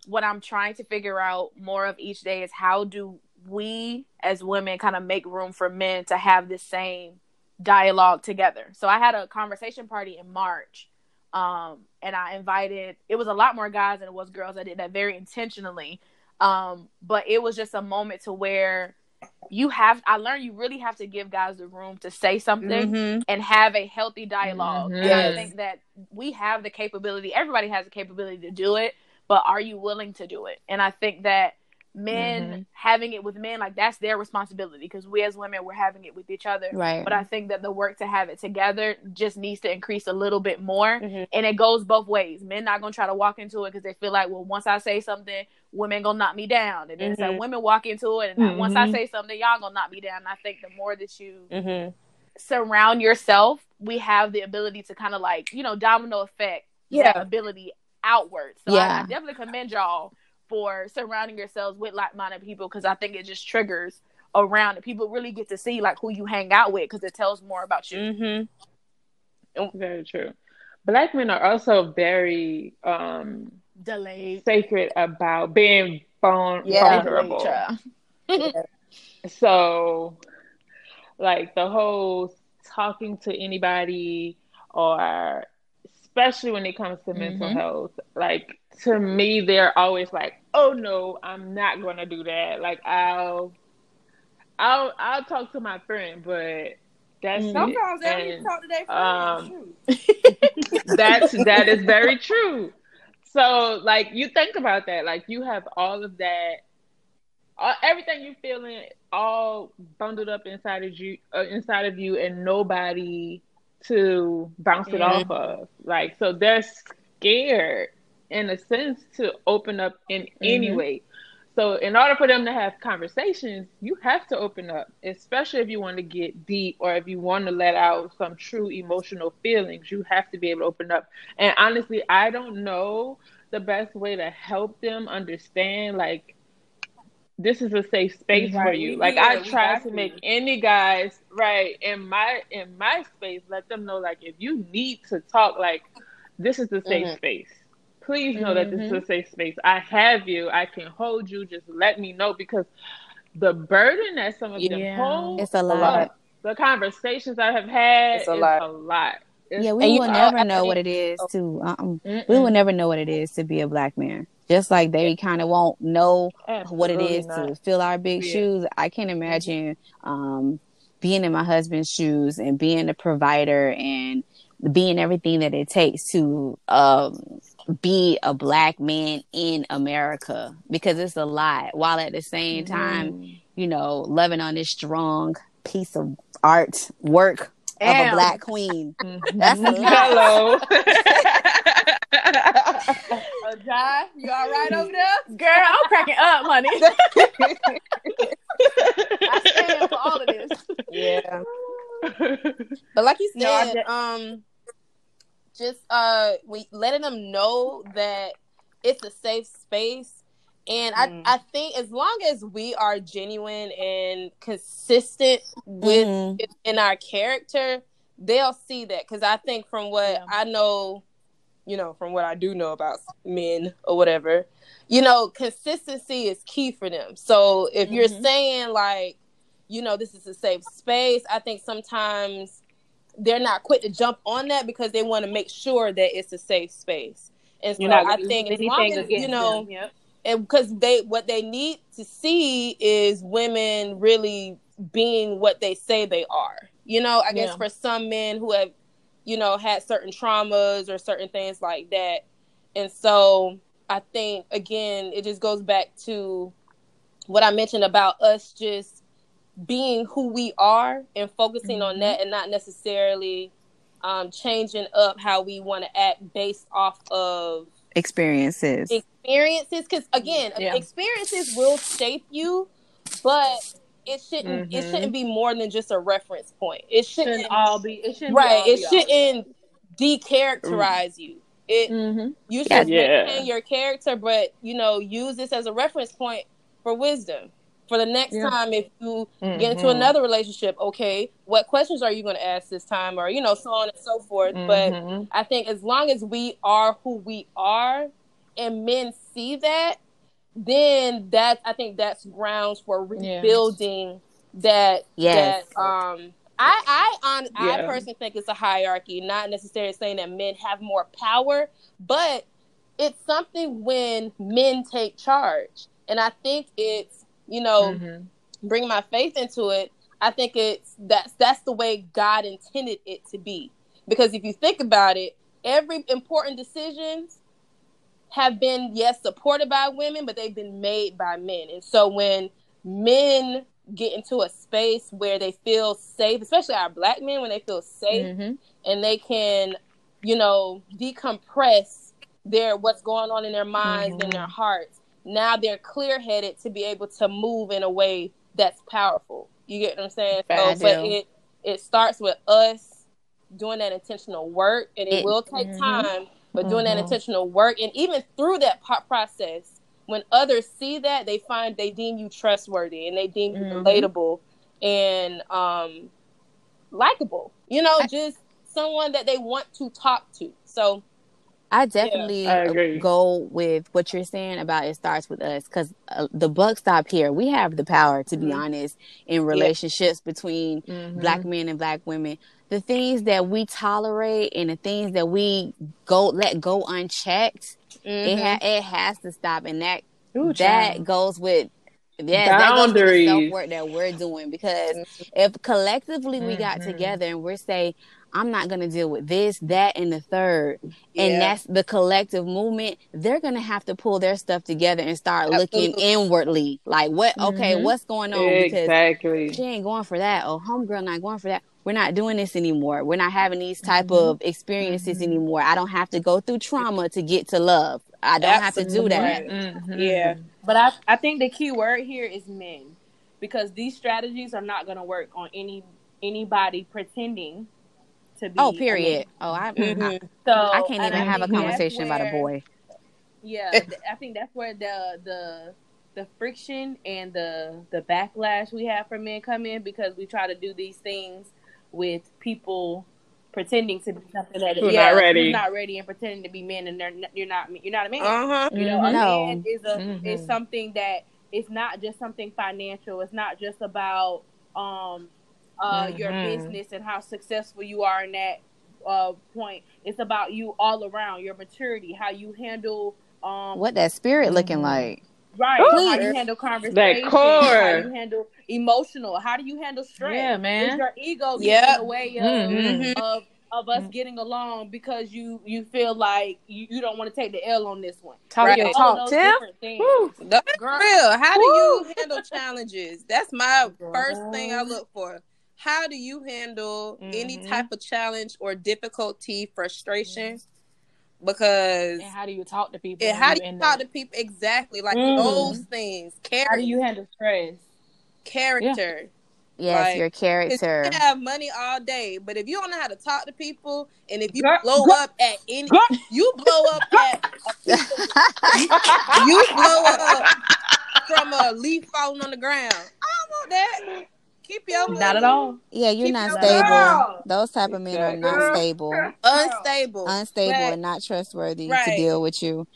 what I'm trying to figure out more of each day is how do we as women kind of make room for men to have the same dialogue together. So I had a conversation party in March. Um, and I invited it was a lot more guys than it was girls. I did that very intentionally. Um, but it was just a moment to where you have I learned you really have to give guys the room to say something Mhm. and have a healthy dialog Mhm. And I think that we have the capability, everybody has the capability to do it, but are you willing to do it? And I think that men Mhm. having it with men, like that's their responsibility because we as women, we're having it with each other. Right. But I think that the work to have it together just needs to increase a little bit more. Mhm. And it goes both ways. Men not gonna try to walk into it because they feel like, well, once I say something, women gonna knock me down. And then it's like women walk into it, and once I Mhm. say something, y'all gonna knock me down. And I think the more that you Mhm. surround yourself, we have the ability to kind of like, you know, domino effect Yeah. ability outward. So I, Yeah. I definitely commend y'all for surrounding yourselves with like minded people because I think it just triggers around it. People really get to see like who you hang out with because it tells more about you. Mm-hmm. Very true. Black men are also very um delayed. sacred about being vul- Yeah. vulnerable. Child. So, like the whole talking to anybody, or especially when it comes to mental Mhm. health, like to me, they're always like, "Oh no, I'm not gonna do that." Like I'll, I'll, I'll talk to my friend, but that's. Sometimes they don't even talk to their um, that's that is very true. So like you think about that, like you have all of that, all, everything you feeling all bundled up inside of you, uh, inside of you, and nobody to bounce it off of. Like so, they're scared in a sense to open up in any Mhm. way. So in order for them to have conversations, you have to open up, especially if you want to get deep or if you want to let out some true emotional feelings, you have to be able to open up. And honestly, I don't know the best way to help them understand like this is a safe space for you. Like here, I try to make any guys right in my in my space let them know like if you need to talk like this is the safe Mhm. space. Please know that this is a safe space. I have you. I can hold you. Just let me know because the burden that some of Yeah. them hold, It's a lot. lot. the conversations I have had, It's a lot. a lot. It's Yeah, we And you will know, never I know what it is to. Um, we will never know what it is to be a black man. Just like they kind of won't know what it is not. to fill our big Yeah. shoes. I can't imagine um, being in my husband's shoes and being a provider and being everything that it takes to um, be a black man in America because it's a lot. While at the same time, you know, loving on this strong piece of art work of a black queen. That's a hello. Jai, you all right over there? Girl, I'm cracking up, honey. I stand for all of this. Yeah. But like you said, No, de- um, just uh, we letting them know that it's a safe space, and Mm. I I think as long as we are genuine and consistent with it in our character, they'll see that. Because I think from what Yeah. I know, you know, from what I do know about men or whatever, you know, consistency is key for them. So if you're Mhm. saying like, you know, this is a safe space, I think sometimes they're not quick to jump on that because they want to make sure that it's a safe space. And so I think as long as you know. Yep. and because they what they need to see is women really being what they say they are. You know, I guess Yeah. for some men who have, you know, had certain traumas or certain things like that, and so I think again it just goes back to what I mentioned about us just being who we are and focusing on Mhm. that and not necessarily um, changing up how we want to act based off of Experiences. experiences because again Yeah. experiences will shape you but it shouldn't it Mhm. shouldn't be more than just a reference point it shouldn't, Shouldn't all be. It shouldn't right Be it shouldn't decharacterize you it Mm-hmm. you should Yeah. maintain your character but you know use this as a reference point for wisdom for the next Yeah. time if you get into Mhm. another relationship okay what questions are you going to ask this time or you know so on and so forth but Mhm. I think as long as we are who we are and men see that, then that I think that's grounds for Yeah. rebuilding that Yes. that um I I on I Yeah. personally think it's a hierarchy, not necessarily saying that men have more power, but it's something when men take charge. And I think it's, you know, Mhm. bring my faith into it, I think it's that's that's the way God intended it to be. Because if you think about it, every important decisions have been yes supported by women, but they've been made by men. And so when men get into a space where they feel safe, especially our black men when they feel safe Mm-hmm. and they can, you know, decompress their what's going on in their minds and their hearts. Now they're clear headed to be able to move in a way that's powerful. You get what I'm saying? So, but it it starts with us doing that intentional work, and it, It- will take Mhm. time. But doing that Mhm. intentional work, and even through that process, when others see that, they find they deem you trustworthy and they deem you Mhm. relatable and um likable. You know, I- just someone that they want to talk to. So I definitely I go with what you're saying about it starts with us because uh, the buck stop here. We have the power, to be Mhm. honest, in relationships between Mhm. black men and black women. The things that we tolerate and the things that we go let go unchecked, it Mhm. ha- it has to stop, and that Ooh, that goes with yeah that goes the Boundaries. self work that we're doing because if collectively we got Mhm. together and we're say I'm not gonna deal with this, that, and the third, Yeah. and that's the collective movement, they're gonna have to pull their stuff together and start looking inwardly. Like what okay, Mhm. what's going on? Because Exactly. she ain't going for that. Oh, homegirl not going for that. We're not doing this anymore. We're not having these type Mhm. of experiences Mhm. anymore. I don't have to go through trauma to get to love. I don't have to do that. Mhm. Yeah. But I, I think the key word here is men, because these strategies are not going to work on any anybody pretending to be. Oh, a man. period. Oh, I, I, Mhm. So I can't even I have a think that's conversation about a boy. Yeah, I think that's where the the the friction and the the backlash we have from men come in because we try to do these things with people pretending to be something that Who yeah, not ready. who's not ready and pretending to be men and they're n- you're not you're not a man. Uh huh. You know, Mhm. a No. man is a Mhm. is something that it's not just something financial. It's not just about um uh your Mhm. business and how successful you are in that uh point. It's about you all around, your maturity, how you handle um What that spirit looking Mhm. like? right, Please. how you handle conversation, that core. how you handle emotional, how do you handle stress? Yeah, Is man. your ego getting Yep. in the way of Mhm. of of us Mhm. getting along because you you feel like you, you don't want to take the L on this one. Talk Right. your talk, Tim. different things. Woo. That's Girl. real. How do you handle challenges? That's my Girl. first thing I look for. How do you handle any Mhm. type of challenge or difficulty, frustration? Because And how do you talk to people? and how do you talk the- to people exactly like Mhm. those things? Character. How do Character, you handle stress? character. Yes, Like, your 'Cause character. You can have money all day, but if you don't know how to talk to people, and if you Girl, blow up at any, girl. you blow up at you blow up from a leaf falling on the ground. I don't want that. Keep your money. Not at all. yeah, you're Keep not stable. girl. Those type of men are not Girl. stable, unstable. unstable, But- and not trustworthy to deal with you.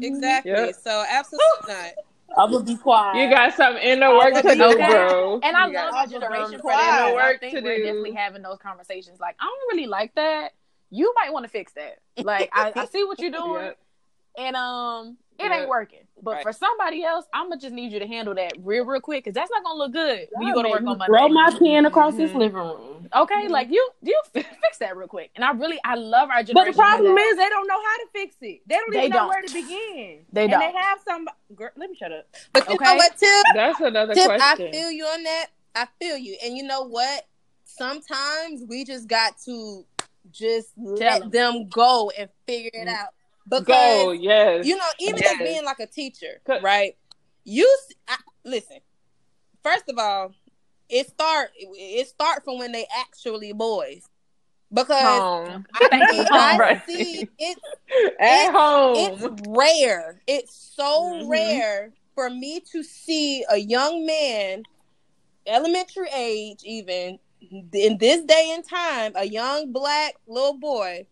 exactly. Yep. So absolutely not. I'm gonna be quiet. You got some inner work to do, bro. And I You love our some generation for that. I Work think to we're do. definitely having those conversations. Like, I don't really like that. You might want to fix that. Like, I, I see what you're doing, Yep. and um, it Yeah. ain't working. But Right. for somebody else, I'm gonna just need you to handle that real, real quick, because that's not gonna look good when you go to work on Monday. Throw my pen across this Mhm. living room. Okay, like you, you fix that real quick. And I really, I love our But the problem is they don't know how to fix it. They don't They even know don't. where to begin. They and don't. And they have some. Girl, let me shut up. But you know what, Tip? That's another Tip, question. I feel you on that. I feel you. And you know what? Sometimes we just got to just let them go and figure it Mm. out. Because Go, yes. you know, even Yes. as being like a teacher, right? You s- I, listen. First of all, it start it start from when they actually boys, because home. I, mean, I Right. see it At it- home. it's rare. It's so Mhm. rare for me to see a young man, elementary age, even in this day and time, a young black little boy,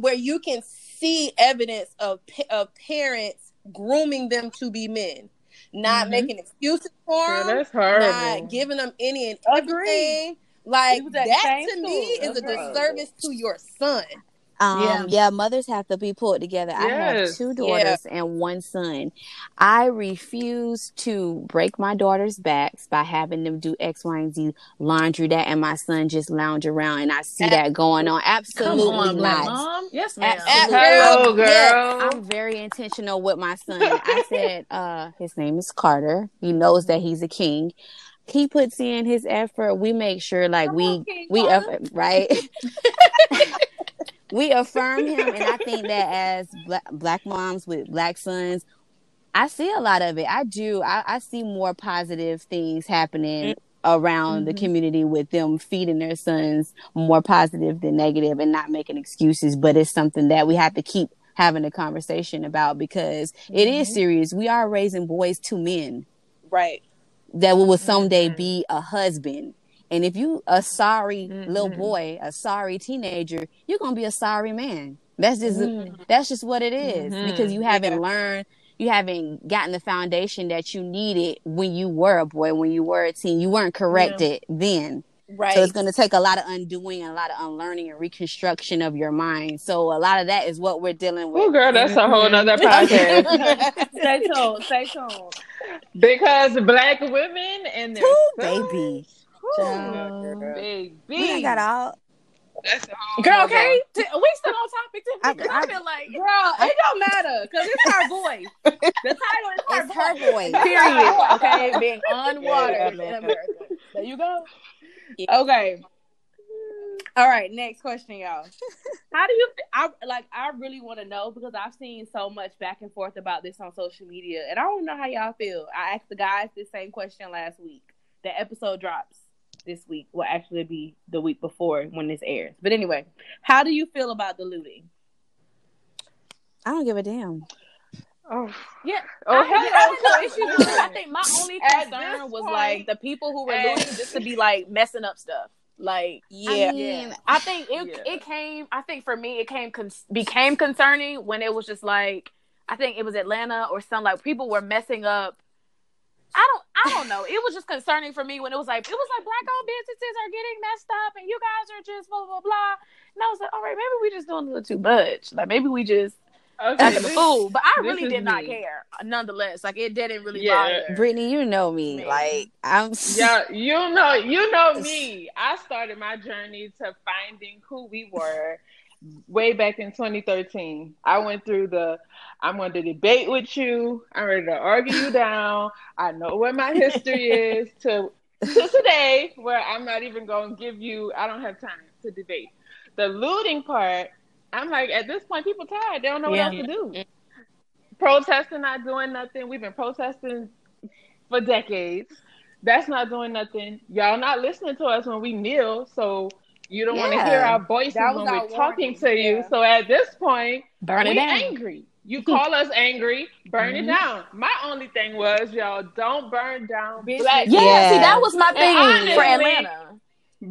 where you can see evidence of of parents grooming them to be men, not Mhm. making excuses for them, that's horrible. not giving them any and Agreed. everything. Like at the that to me is a disservice to your son. Um, Yeah. yeah. mothers have to be pulled together. I have Yes. two Yeah. daughters and one son. I refuse to break my daughters' backs by having them do X, Y, and Z laundry that, and my son just lounge around, and I see that going on. Absolutely on, not. mom. Yes, ma'am. Absolutely. Hello, girl. Yes. I'm very intentional with my son. I said, uh, his name is Carter. He knows that he's a king. He puts in his effort. We make sure, like Come we on, we aff- right. we affirm him, and I think that as black, black moms with black sons, I see a lot of it. I do. I, I see more positive things happening around the Mhm. community with them feeding their sons more positive than negative and not making excuses. But it's something that we have to keep having a conversation about because it is Mhm. serious. We are raising boys to men Right. that will someday Mhm. be a husband. And if you a sorry little Mhm. boy, a sorry teenager, you're gonna be a sorry man. That's just Mm. that's just what it is Mhm. because you haven't Yeah. learned, you haven't gotten the foundation that you needed when you were a boy, when you were a teen. You weren't corrected then. Right. So it's going to take a lot of undoing and a lot of unlearning and reconstruction of your mind. So a lot of that is what we're dealing with. Oh, girl, that's a whole nother podcast. Stay tuned. Stay tuned. because black women and their Ooh, feelings, baby. Whew, Child. baby. We got all. That's a Girl, okay, T- we still on topic. Tiffany, I- 'cause I, I- feel like Girl, it don't matter because it's her voice. The title is her It's her voice. voice. period. Okay, being on water Yeah, in. America. There you go. Okay. All right, next question, y'all. How do you? I like. I really want to know because I've seen so much back and forth about this on social media, and I don't know how y'all feel. I asked the guys the same question last week. The episode drops this week. Will actually be the week before when this airs. But anyway, how do you feel about the looting? I don't give a damn. Oh, Yeah. oh I, hello. I had no issue. I think my only concern was point- like the people who were at- looting just to be like messing up stuff. Like yeah. I mean, I think it Yeah. it came. I think for me, it came con- became concerning when it was just like I think it was Atlanta or some like people were messing up. I don't I don't know. It was just concerning for me when it was like it was like black owned businesses are getting messed up and you guys are just blah blah blah. And I was like, all right, maybe we just doing a little too much. Like maybe we just Okay, acting a fool. But I really is did not me. care. Nonetheless, like it didn't really Yeah. bother. Brittany, you know me. Me. Like I'm. Yeah, you know, you know me. I started my journey to finding who we were way back in 2013. I went through the I'm going to debate with you. I'm ready to argue you down. I know what my history is to to today where I'm not even going to give you I don't have time to debate. The looting part, I'm like at this point people tired. They don't know what Yeah. else to do. Mm-hmm. Protesting not doing nothing. We've been protesting for decades. That's not doing nothing. Y'all not listening to us when we kneel, so you don't want to hear our voices That was when we're our talking warning, to you. yeah. So at this point, Burn it we down. angry. You call us angry, burn Mhm. it down. My only thing was, y'all don't burn down black. Yeah, Yeah. see, that was my thing honestly, for Atlanta.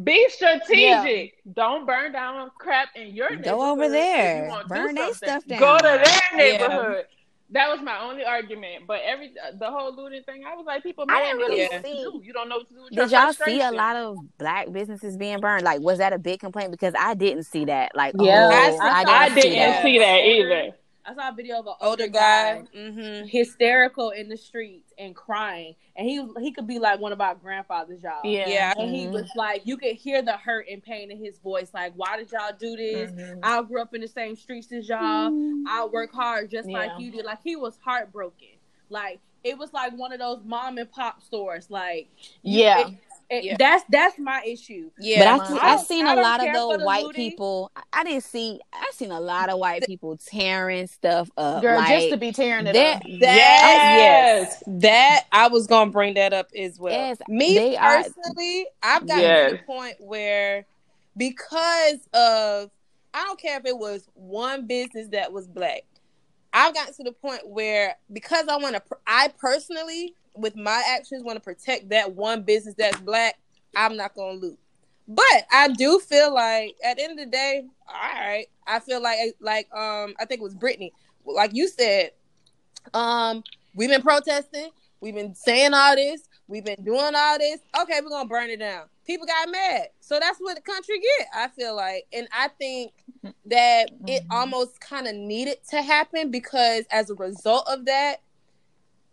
Be strategic. Don't burn down crap in your neighborhood. Go over there. Burn their stuff down. Go to their neighborhood. That was my only argument. But every uh, the whole looting thing, I was like, people, I man, didn't you really don't see- do. You don't know what to do. With your Did y'all see a lot of black businesses being burned? Like, was that a big complaint? Because I didn't see that. Like, Yeah. oh, I- I, I didn't, I see didn't that. see that either. I saw a video of an Older older guy. guy Mm-hmm. hysterical in the streets and crying, and he he could be like one of our grandfathers, y'all. Yeah. Yeah. And he Mhm. was like, you could hear the hurt and pain in his voice. Like, why did y'all do this? Mhm. I grew up in the same streets as y'all. I work hard just Yeah. like you did. Like, he was heartbroken. Like, it was like one of those mom and pop stores. Like, Yeah. it- it- Yeah. that's that's my issue. Yeah. but I, mine. see, I I um, seen I a lot of those white looting. people. I- I didn't see. I seen a lot of white people tearing stuff up. Girl, like, just to be tearing it that- up. That Yes. yes, that I was gonna bring that up as well. Yes, Me they are- personally, I've gotten to the point where because of I don't care if it was one business that was black. I've gotten to the point where because I want to, I personally, with my actions, want to protect that one business that's black. I'm not gonna loot. But I do feel like at the end of the day, all right. I feel like like um I think it was Brittany, like you said, um we've been protesting, we've been saying all this, we've been doing all this. Okay, we're gonna burn it down. People got mad, so that's what the country get. I feel like, and I think that it Mhm. almost kind of needed to happen because as a result of that,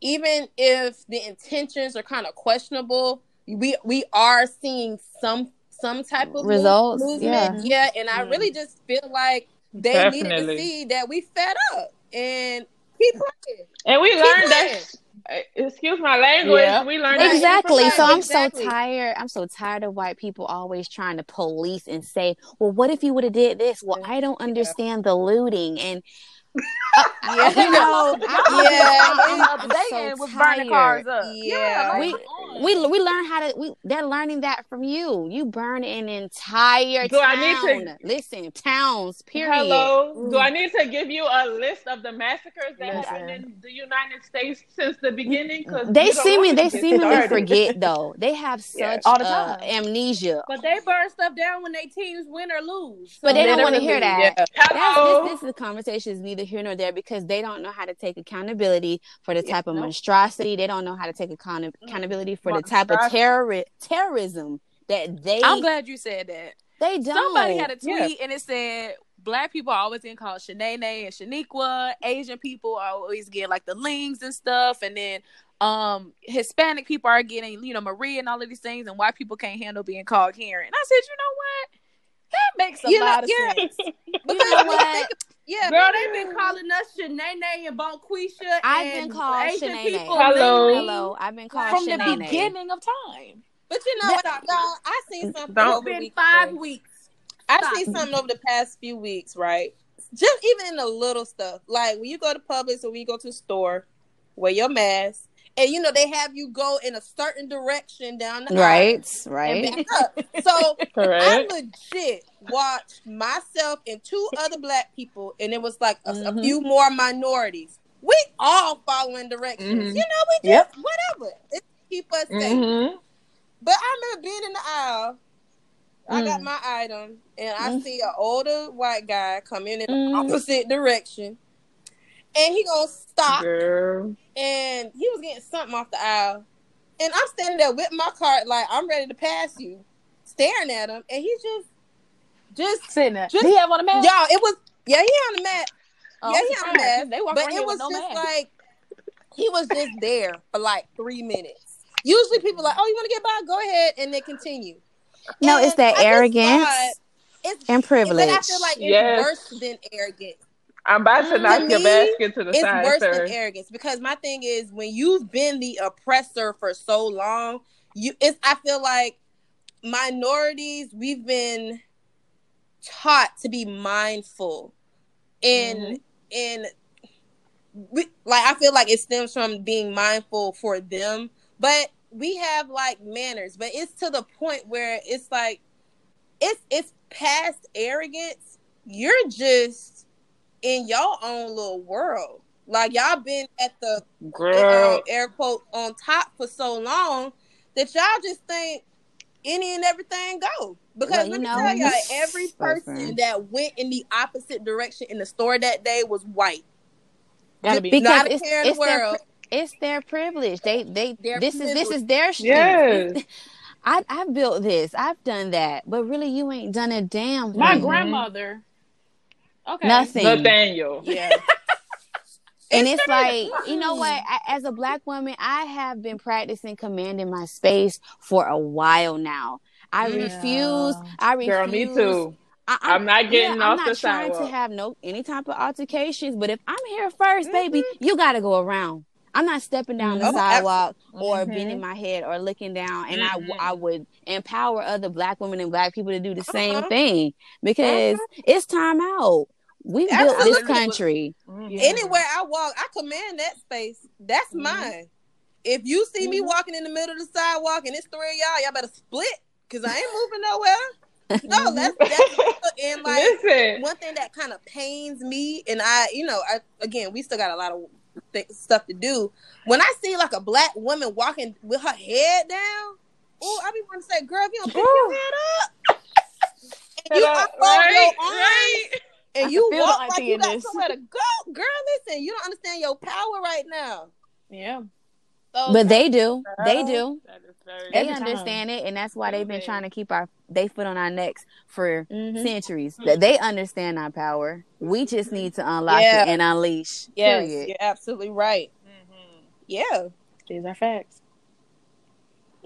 even if the intentions are kind of questionable, we we are seeing some some type of Results, movement. Yeah, and I Yeah. really just feel like they needed to see that we fed up and keep playing. And we Keep learned playing. that. uh, Excuse my language. Yeah. We learned Right. that Exactly. So I'm Exactly. so tired. I'm so tired of white people always trying to police and say, "Well, what if you would have did this?" Well, I don't understand the looting and Yeah. you know, Yeah. was the other I'm so was burning cars up. Yeah. like, We- we we learn how to we they're learning that from you. You burn an entire Do town. I need to- listen, towns, period. Hello. Do I need to give you a list of the massacres that Listen. happened in the United States since the beginning? Because They seeming they seemingly forget though. They have Yeah. such All the uh, time. amnesia. But they burn stuff down when they teams win or lose. But they don't want to hear that. yeah. That's, this, this is conversation is neither here nor there because they don't know how to take accountability for the Yeah, type of no. monstrosity. They don't know how to take account- accountability for the type of terror terrorism that they I'm glad you said that. they don't. Somebody had a tweet Yeah. and it said black people are always getting called Shanae and Shaniqua. Asian people are always getting like the lings and stuff, and then um Hispanic people are getting you know Maria and all of these things, and white people can't handle being called Karen. And I said, you know what? That makes a You know, lot of yeah. sense. Because know what? Think- yeah, Girl, they've been calling us Shanae and Bonquisha. I've and been called Asian people Hello. Hello, I've been called From the beginning of time. but you know what, y'all? I seen something Don't- over the been weekend. five weeks. I Stop. seen something over the past few weeks, right? Just even in the little stuff, like when you go to Publix or when you go to the store, wear your mask, and you know they have you go in a certain direction down the aisle Right, and right. back up. So I legit watched myself and two other black people, and it was like a, a Mhm. few more minorities. We all following directions. Mhm. You know, we Yep. just whatever. It keep us safe. hmm But I remember being in the aisle. I got Mm. my item, and I Mm. see an older white guy come in in the Mm. opposite direction, and he gonna stop, Girl. and he was getting something off the aisle, and I'm standing there with my cart, like I'm ready to pass you, staring at him, and he just, just Sitting there. Just- Did he have on a mask? y'all, it was yeah, he on the mat, Oh, yeah, he on the surprised, 'cause mask, They walk but around here it was no just mask. like he was just there for like three minutes. Usually, people like, oh, you want to get by? Go ahead, and they continue. No, And it's that I just arrogance thought It's and privilege. But I feel like it's Yes. worse than arrogance. I'm about to mm, To knock your me, basket to the It's side, worse sir. than arrogance because my thing is when you've been the oppressor for so long, you it's I feel like minorities we've been taught to be mindful and mm-hmm. and we, like I feel like it stems from being mindful for them, but we have like manners, but it's to the point where it's like it's it's past arrogance. You're just in your own little world. Like y'all been at the Girl. um, air quote on top for so long that y'all just think any and everything go. Because Well, you let me know, tell y'all, every person listen. that went in the opposite direction in the store that day was white. Gotta be. Because Not a it's, care in the it's their world. it's their privilege. They they Their this is this is their strength. Yes. I I've built this. I've done that. But really you ain't done a damn thing. My grandmother. Okay. Nothing. Nathaniel. Yeah. and it's like you know what A- as a black woman i have been practicing commanding my space for a while now i Yeah. refuse i refuse Girl, me too. I, I'm not getting yeah, off I'm the not trying to have no any type of altercations but if i'm here 1st baby Mm-hmm. you got to go around i'm not stepping down the Mhm. Oh, sidewalk or Mhm. bending my head or looking down and I, w- Mhm. I would empower other black women and black people to do the same Uh-huh. thing because it's time out we built this country Mhm. Yeah. Anywhere I walk, I command that space. That's Mm-hmm. mine. If you see me Mhm. walking in the middle of the sidewalk and it's three of y'all, y'all better split because I ain't moving nowhere. No, that's that's and like Listen. one thing that kind of pains me, and I, you know, I again, we still got a lot of th- stuff to do. When I see like a black woman walking with her head down, oh, I be wanting to say, "Girl, if you don't pick your head up, and you Hello, unfold right, your arms, right. And I you walk like you in got this. somewhere to go, girl. Listen, you don't understand your power right now. Yeah. So, but they do they do That is very they Every time. understand it and that's why they've been trying to keep our they foot on our necks for Mhm. centuries that they understand our power we just need to unlock Yeah. it and unleash yes, period you're absolutely right. Mhm. Yeah. These are facts.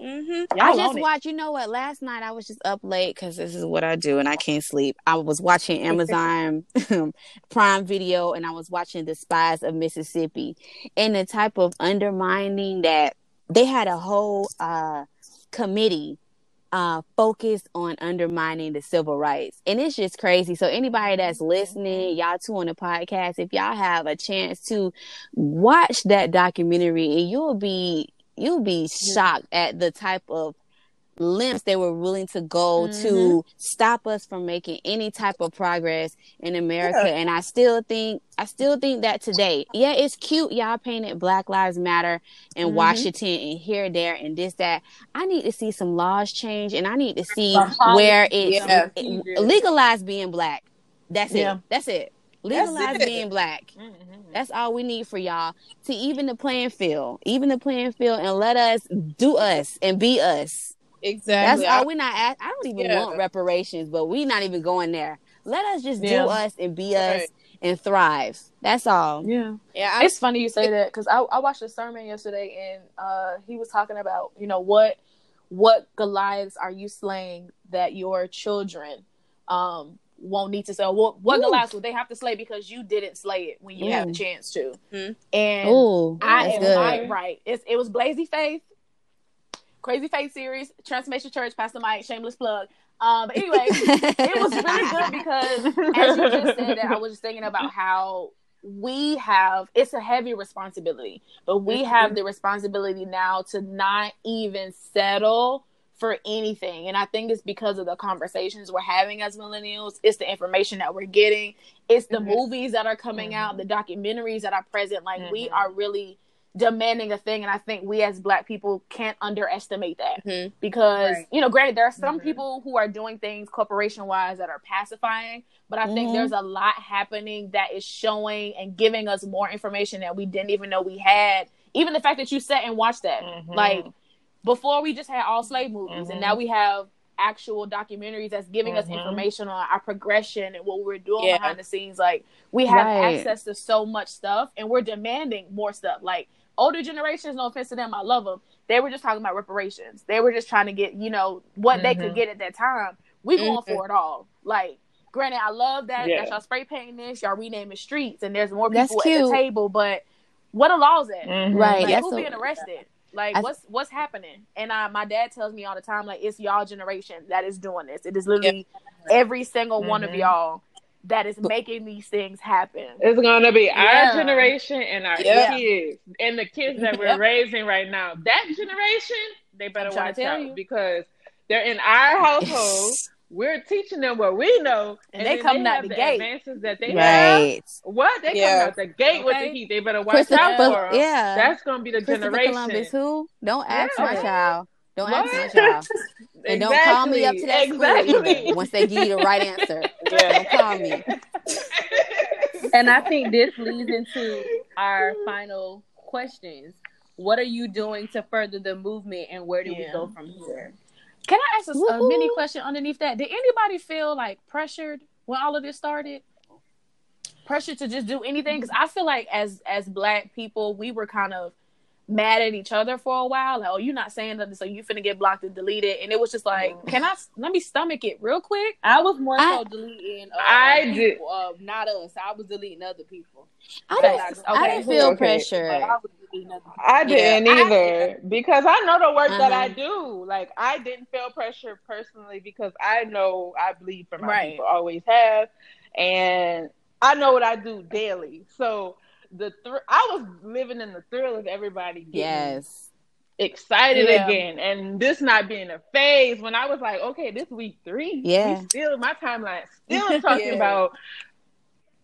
Mm-hmm. I just it. watched. You know what? Last night I was just up late because this is what I do, and I can't sleep. I was watching Amazon Prime Video, and I was watching The Spies of Mississippi, and the type of undermining that they had a whole uh, committee uh, focused on undermining the civil rights, and it's just crazy. So anybody that's listening, y'all two on the podcast, if y'all have a chance to watch that documentary, and you'll be you'll be shocked at the type of lengths they were willing to go Mm-hmm. to stop us from making any type of progress in America. Yeah. And I still think I still think that today, yeah, it's cute. Y'all painted Black Lives Matter in Mhm. Washington and here, there, and this, that. I need to see some laws change and I need to see where it's yeah. it- legalized being black. That's it. That's it. That's Legalize it. being black. Mhm. That's all we need for y'all to even the playing field, even the playing field, and let us do us and be us. Exactly. That's all we not. Ask, I don't even Yeah. want reparations, but we not even going there. Let us just Yeah. do us and be us Right. and thrive. That's all. Yeah. yeah, I, It's funny you say that because I, I watched a sermon yesterday and uh, he was talking about you know what what Goliaths are you slaying that your children um, won't need to say what what Ooh. Goliaths would they have to slay because you didn't slay it when you had the Mm. chance to Mhm. and Ooh, I am good. I, right it's, it was Blazy Faith Crazy Faith series Transformation Church Pastor Mike shameless plug um but anyway it was really good because as you just said that, I was just thinking about how we have it's a heavy responsibility, but we have the responsibility now to not even settle for anything. And I think it's because of the conversations we're having as millennials, it's the information that we're getting, it's the Mhm. movies that are coming out, the documentaries that are present. Like we Mhm. are really demanding a thing and I think we as black people can't underestimate that Mhm. because Right. you know granted there are some Mhm. people who are doing things corporation wise that are pacifying but i think Mhm. there's a lot happening that is showing and giving us more information that we didn't even know we had even the fact that you sat and watched that like before we just had all slave movies and Mhm. now we have actual documentaries that's giving us Mhm. information on our progression and what we're doing Yeah. behind the scenes like we have Right. access to so much stuff and we're demanding more stuff like older generations no offense to them i love them they were just talking about reparations they were just trying to get you know what they could Mhm. get at that time we going Mhm. for it all like granted i love that Yeah. that y'all spray painting this y'all renaming streets and there's more people at cute. the table but what are laws at Mhm. Right. like that's who a- being arrested? Like I- what's what's happening? And uh, my dad tells me all the time, like it's y'all generation that is doing this. It is literally every single one of Mhm. y'all that is making these things happen. It's gonna be our generation and our Yeah. kids and the kids that we're raising right now. That generation, they better watch out you. because they're in our household. We're teaching them what we know, And they then coming out the the gate. advances that they have. Right. What they Yeah. coming out the gate with the heat? They better watch out Christopher, for 'em. yeah. That's gonna be the generation. Columbus, who? Don't ask my child. Don't ask my child. And don't call me up to that exactly. school. Once they give you the right answer, Yeah. don't call me. and I think this leads into our final questions. What are you doing to further the movement, and where do we go from here? Can I ask a, a mini question underneath that? Did anybody feel like pressured when all of this started? Pressure to just do anything? Because I feel like as as black people, we were kind of mad at each other for a while. Like, oh, you're not saying nothing, so you finna get blocked and deleted. And it was just like, can I let me stomach it real quick? I was more I- so deleting. Uh, I did- uh, not us. I was deleting other people. I Facts. didn't, I didn't feel okay. pressure. But I was deleting other people. I didn't I- either because I know the work that I Uh-huh. do. Like I didn't feel pressure personally because I know I bleed for my Right. people, always have, and I know what I do daily. So the thr- I was living in the thrill of everybody getting Yes. excited Yeah. again, and this not being a phase. When I was like, okay, this week three, Yeah. we still my timeline still talking Yeah. about.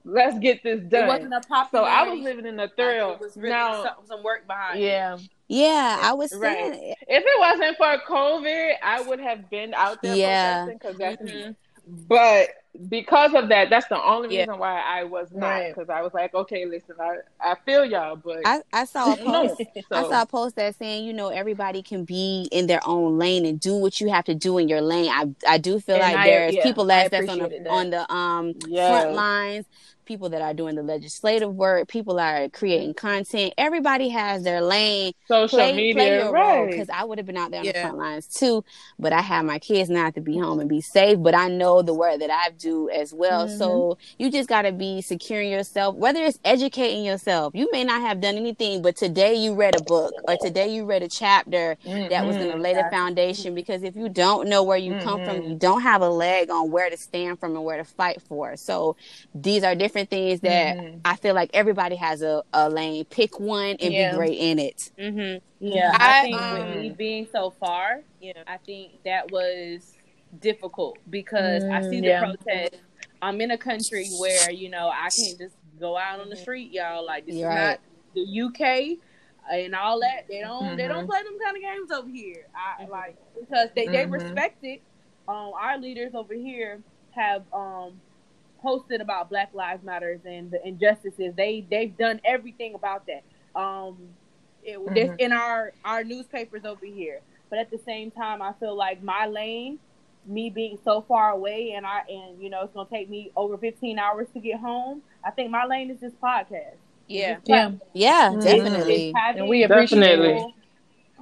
Let's get this done. It done. wasn't a So popular. I was living in the thrill. It was really now, some, some work behind. it. Yeah. Yeah, I was Right. saying If it wasn't for COVID, I would have been out there Yeah. protesting because that's Mhm. But because of that, that's the only Yeah. reason why I was not Right. because I was like, okay, listen, I, I feel y'all, but I, I saw a no. post So, I saw a post that saying, you know, everybody can be in their own lane and do what you have to do in your lane. I I do feel And like I- there's yeah, people I that's, that's on the that. on the um Yes. front lines, people that are doing the legislative work, people are creating content. Everybody has their lane. social Play, media, play right? because I would have been out there on the front lines too, but I have my kids now to be home and be safe. But I know the work that I do as well. Mhm. So you just got to be securing yourself, whether it's educating yourself. You may not have done anything, but today you read a book or today you read a chapter that was going to Mhm. lay the foundation. Because if you don't know where you come from, Mhm. you don't have a leg on where to stand from and where to fight for. So these are different different things that Mhm. I feel like everybody has a, a lane. Pick one and Yeah. be great in it. hmm Yeah, I- I, think um, with me being so far, Yeah. I think that was difficult because I see Mm, the yeah. protests. I'm in a country where you know I can't just go out on the street, y'all. Like this You're is right. not the UK and all that. They don't they Mhm. don't play them kind of games over here. I like because they they respect it. Um, our leaders over here have um posted about Black Lives Matters and the injustices. They they've done everything about that. Um, it, this Mhm. in our our newspapers over here. But at the same time, I feel like my lane, me being so far away, and I and you know it's gonna take me over 15 hours to get home. I think my lane is this podcast. Yeah. Yeah. Yeah, Mhm. definitely. And we appreciate Definitely. people-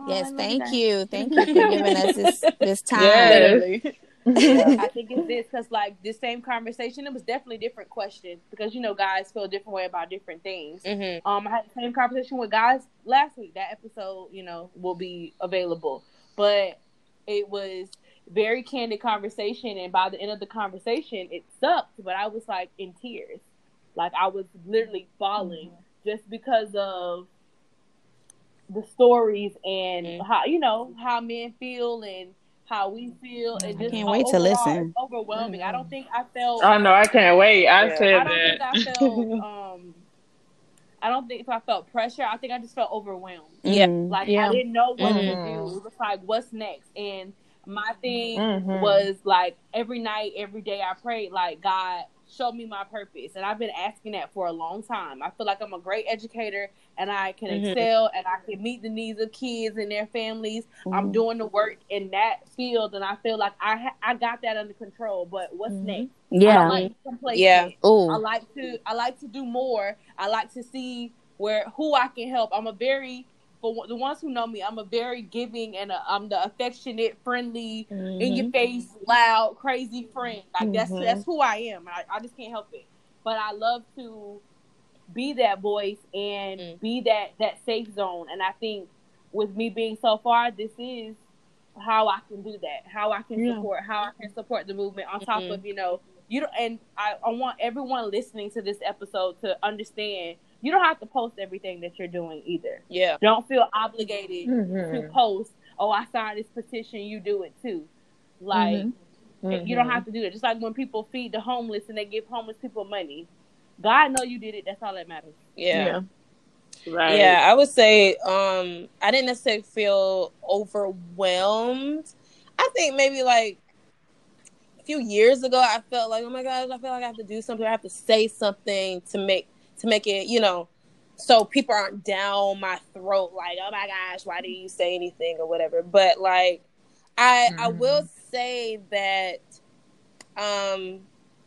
Oh, Yes, thank that. you. Thank you for giving us this this time. Yes. I think it's this because like this same conversation, it was definitely different questions because you know guys feel a different way about different things. Mm-hmm. Um, I had the same conversation with guys last week. That episode, you know, will be available, but it was very candid conversation, and by the end of the conversation, it sucked. But I was like in tears, like I was literally bawling just because of the stories and Mhm. how you know how men feel and how we feel and I just can't wait to overall listen. it's overwhelming. I don't think I felt Oh no, I can't wait. I Yeah. said I don't think I that. felt um I don't think if I felt pressure, I think I just felt overwhelmed. Yeah. Mhm. Like Yeah. I didn't know what to Mhm. do. It was like what's next? And my thing Mhm. was like every night, every day I prayed like God show me my purpose. And I've been asking that for a long time. I feel like I'm a great educator and I can Mhm. excel and I can meet the needs of kids and their families. I'm Mhm. doing the work in that field and I feel like I ha- I got that under control. But what's Mhm. next? Yeah. don't like complacent. Yeah. I like to I like to do more. I like to see where who I can help. I'm a very for the ones who know me, I'm a very giving and a, I'm the affectionate, friendly, in your face, loud, crazy friend. Like that's Mhm. that's who I am. I, I just can't help it. But I love to be that voice and Mm. be that that safe zone. And I think with me being so far, this is how I can do that. How I can Yeah. support. How I can support the movement on top Mhm. of you know you don't. And I, I want everyone listening to this episode to understand you don't have to post everything that you're doing either. Yeah. Don't feel obligated to Mhm. post. Oh, I signed this petition. You do it too. Like Mhm. you don't have to do that. Just like when people feed the homeless and they give homeless people money. God know you did it. That's all that matters. Yeah. Right. Yeah, I would say um I didn't necessarily feel overwhelmed. I think maybe like a few years ago I felt like, oh my gosh, I feel like I have to do something. I have to say something to make to make it, you know, so people aren't down my throat like, oh my gosh, why did you say anything or whatever. But like I I Mhm. will say that um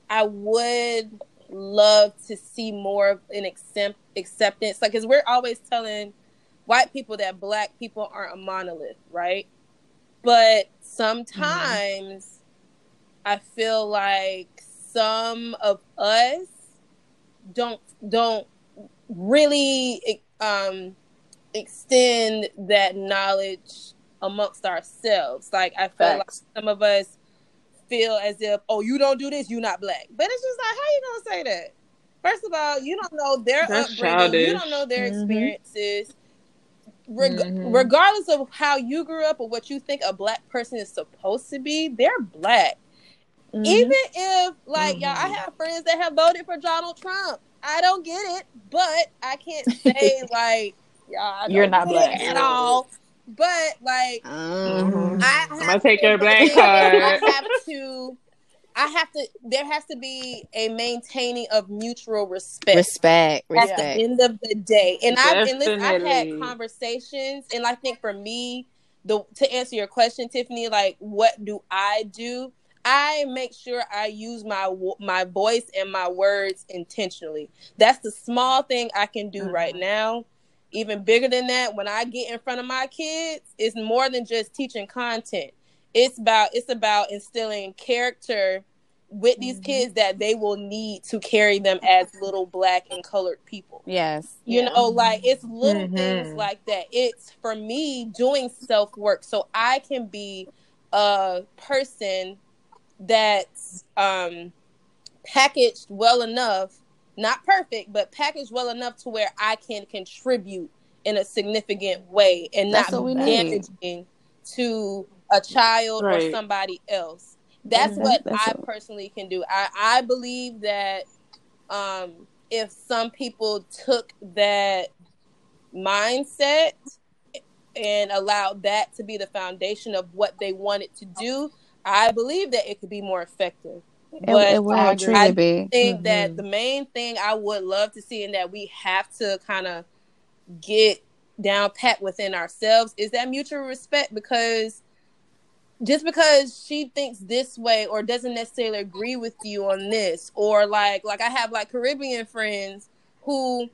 I would love to see more of an accept, acceptance. Like because we're always telling white people that black people aren't a monolith right? But sometimes i feel like some of us don't don't really um extend that knowledge amongst ourselves. Like i feel like some of us feel as if, oh, you don't do this, you're not black. But it's just like, how you gonna say that? First of all, you don't know their That's upbringing. You don't know their Mhm. experiences. Reg- Mhm. Regardless of how you grew up or what you think a black person is supposed to be, they're black. Mhm. Even if, like, y'all, I Mhm. have friends that have voted for Donald Trump. I don't get it, but I can't say like, y'all, I You're don't not get black. it at all. But like, Um, I I'm gonna take to your black card. I have to. I have to. There has to be a maintaining of mutual respect. respect. At the end of the day, and I've and listen, I've had conversations, and I think for me, the to answer your question, Tiffany, like what do I do? I make sure I use my my voice and my words intentionally. That's the small thing I can do right now. Even bigger than that, when I get in front of my kids, it's more than just teaching content. It's about it's about instilling character with these Mhm. kids that they will need to carry them as little black and colored people. Yes. You Yeah. know, like it's little Mhm. things like that. It's for me doing self work so I can be a person that's um packaged well enough not perfect, but packaged well enough to where I can contribute in a significant way and That's not what we be need. damaging to a child or somebody else. That's what That's I what- personally can do. I, I believe that um, if some people took that mindset and allowed that to be the foundation of what they wanted to do, I believe that it could be more effective. But it I- I think that Mhm. the main thing I would love to see and that we have to kind of get down pat within ourselves is that mutual respect because just because she thinks this way or doesn't necessarily agree with you on this or like like I have like Caribbean friends who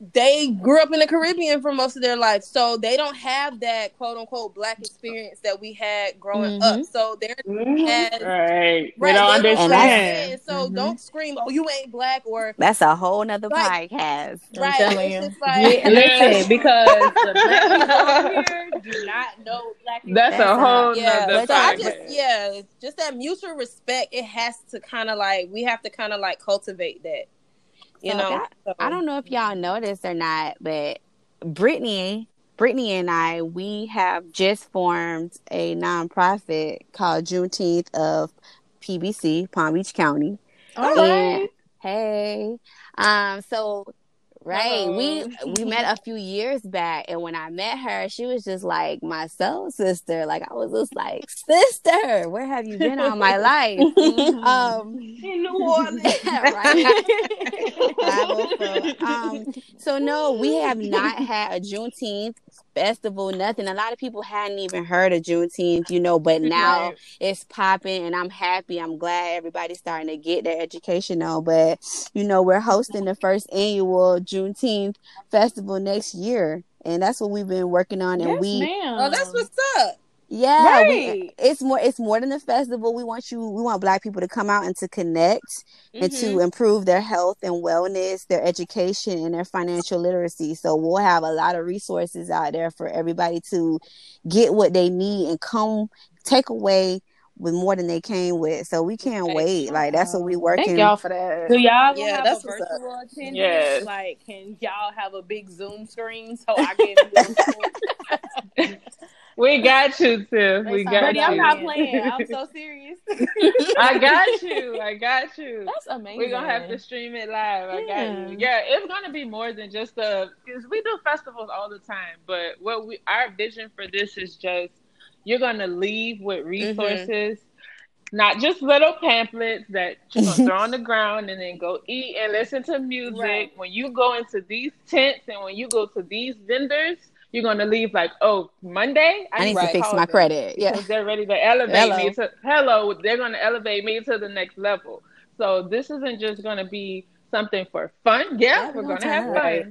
they grew up in the Caribbean for most of their life so they don't have that quote unquote black mm-hmm. experience that we had growing up mm-hmm. so they're mm-hmm. as Right. Right, we don't they don't understand. understand. So Mhm. don't scream, "Oh, you ain't black," or That's a whole nother Right. podcast. I'm right. telling it's you. just like Yeah, listen, because the black people here do not know black people. That's, That's a whole yeah. nother So I just yeah, just that mutual respect. It has to kind of like we have to kind of like cultivate that. You So know, that- So- I don't know if y'all noticed or not, but Brittany, Brittany and I, we have just formed a nonprofit called Juneteenth of PBC, Palm Beach County. All And- right. Hey, um, so right, we Hello. we met a few years back, and when I met her, she was just like my soul sister. Like I was just like, sister, where have you been all my life? um, in New Orleans. right. Um, so no, we have not had a Juneteenth festival, nothing. A lot of people hadn't even heard of Juneteenth, you know, but now Right. it's popping and I'm happy. I'm glad everybody's starting to get their education on. But you know, we're hosting the first annual Juneteenth festival next year. And that's what we've been working on. And yes, we ma'am. oh, that's what's up. Yeah, we, it's more it's more than a festival. We want you we want black people to come out and to connect and Mhm. to improve their health and wellness, their education and their financial literacy. So we'll have a lot of resources out there for everybody to get what they need and come take away with more than they came with. So we can't Right. wait. Like that's what we working. Thank y'all for that. Do y'all gonna Yeah, have that's a what's up. virtual attendance? Yes. Like, can y'all have a big Zoom screen so I can? We got you, Tiff. We got Buddy, I'm not playing. I'm so serious. I got you. I got you. That's amazing. We're gonna have to stream it live. I got Yeah. you. Yeah, it's gonna be more than just a because we do festivals all the time. But what we our vision for this is just you're gonna leave with mm-hmm. resources, not just little pamphlets that you're gonna throw on the ground and then go eat and listen to music. Right. When you go into these tents and when you go to these vendors, you're gonna leave like, oh, Monday I need Right. to fix my credit. Yeah. because they're ready to elevate Hello. me to hello they're going to elevate me to the next level so this isn't just going to be something for fun yeah, Yeah, we're we're going to have turn fun Right.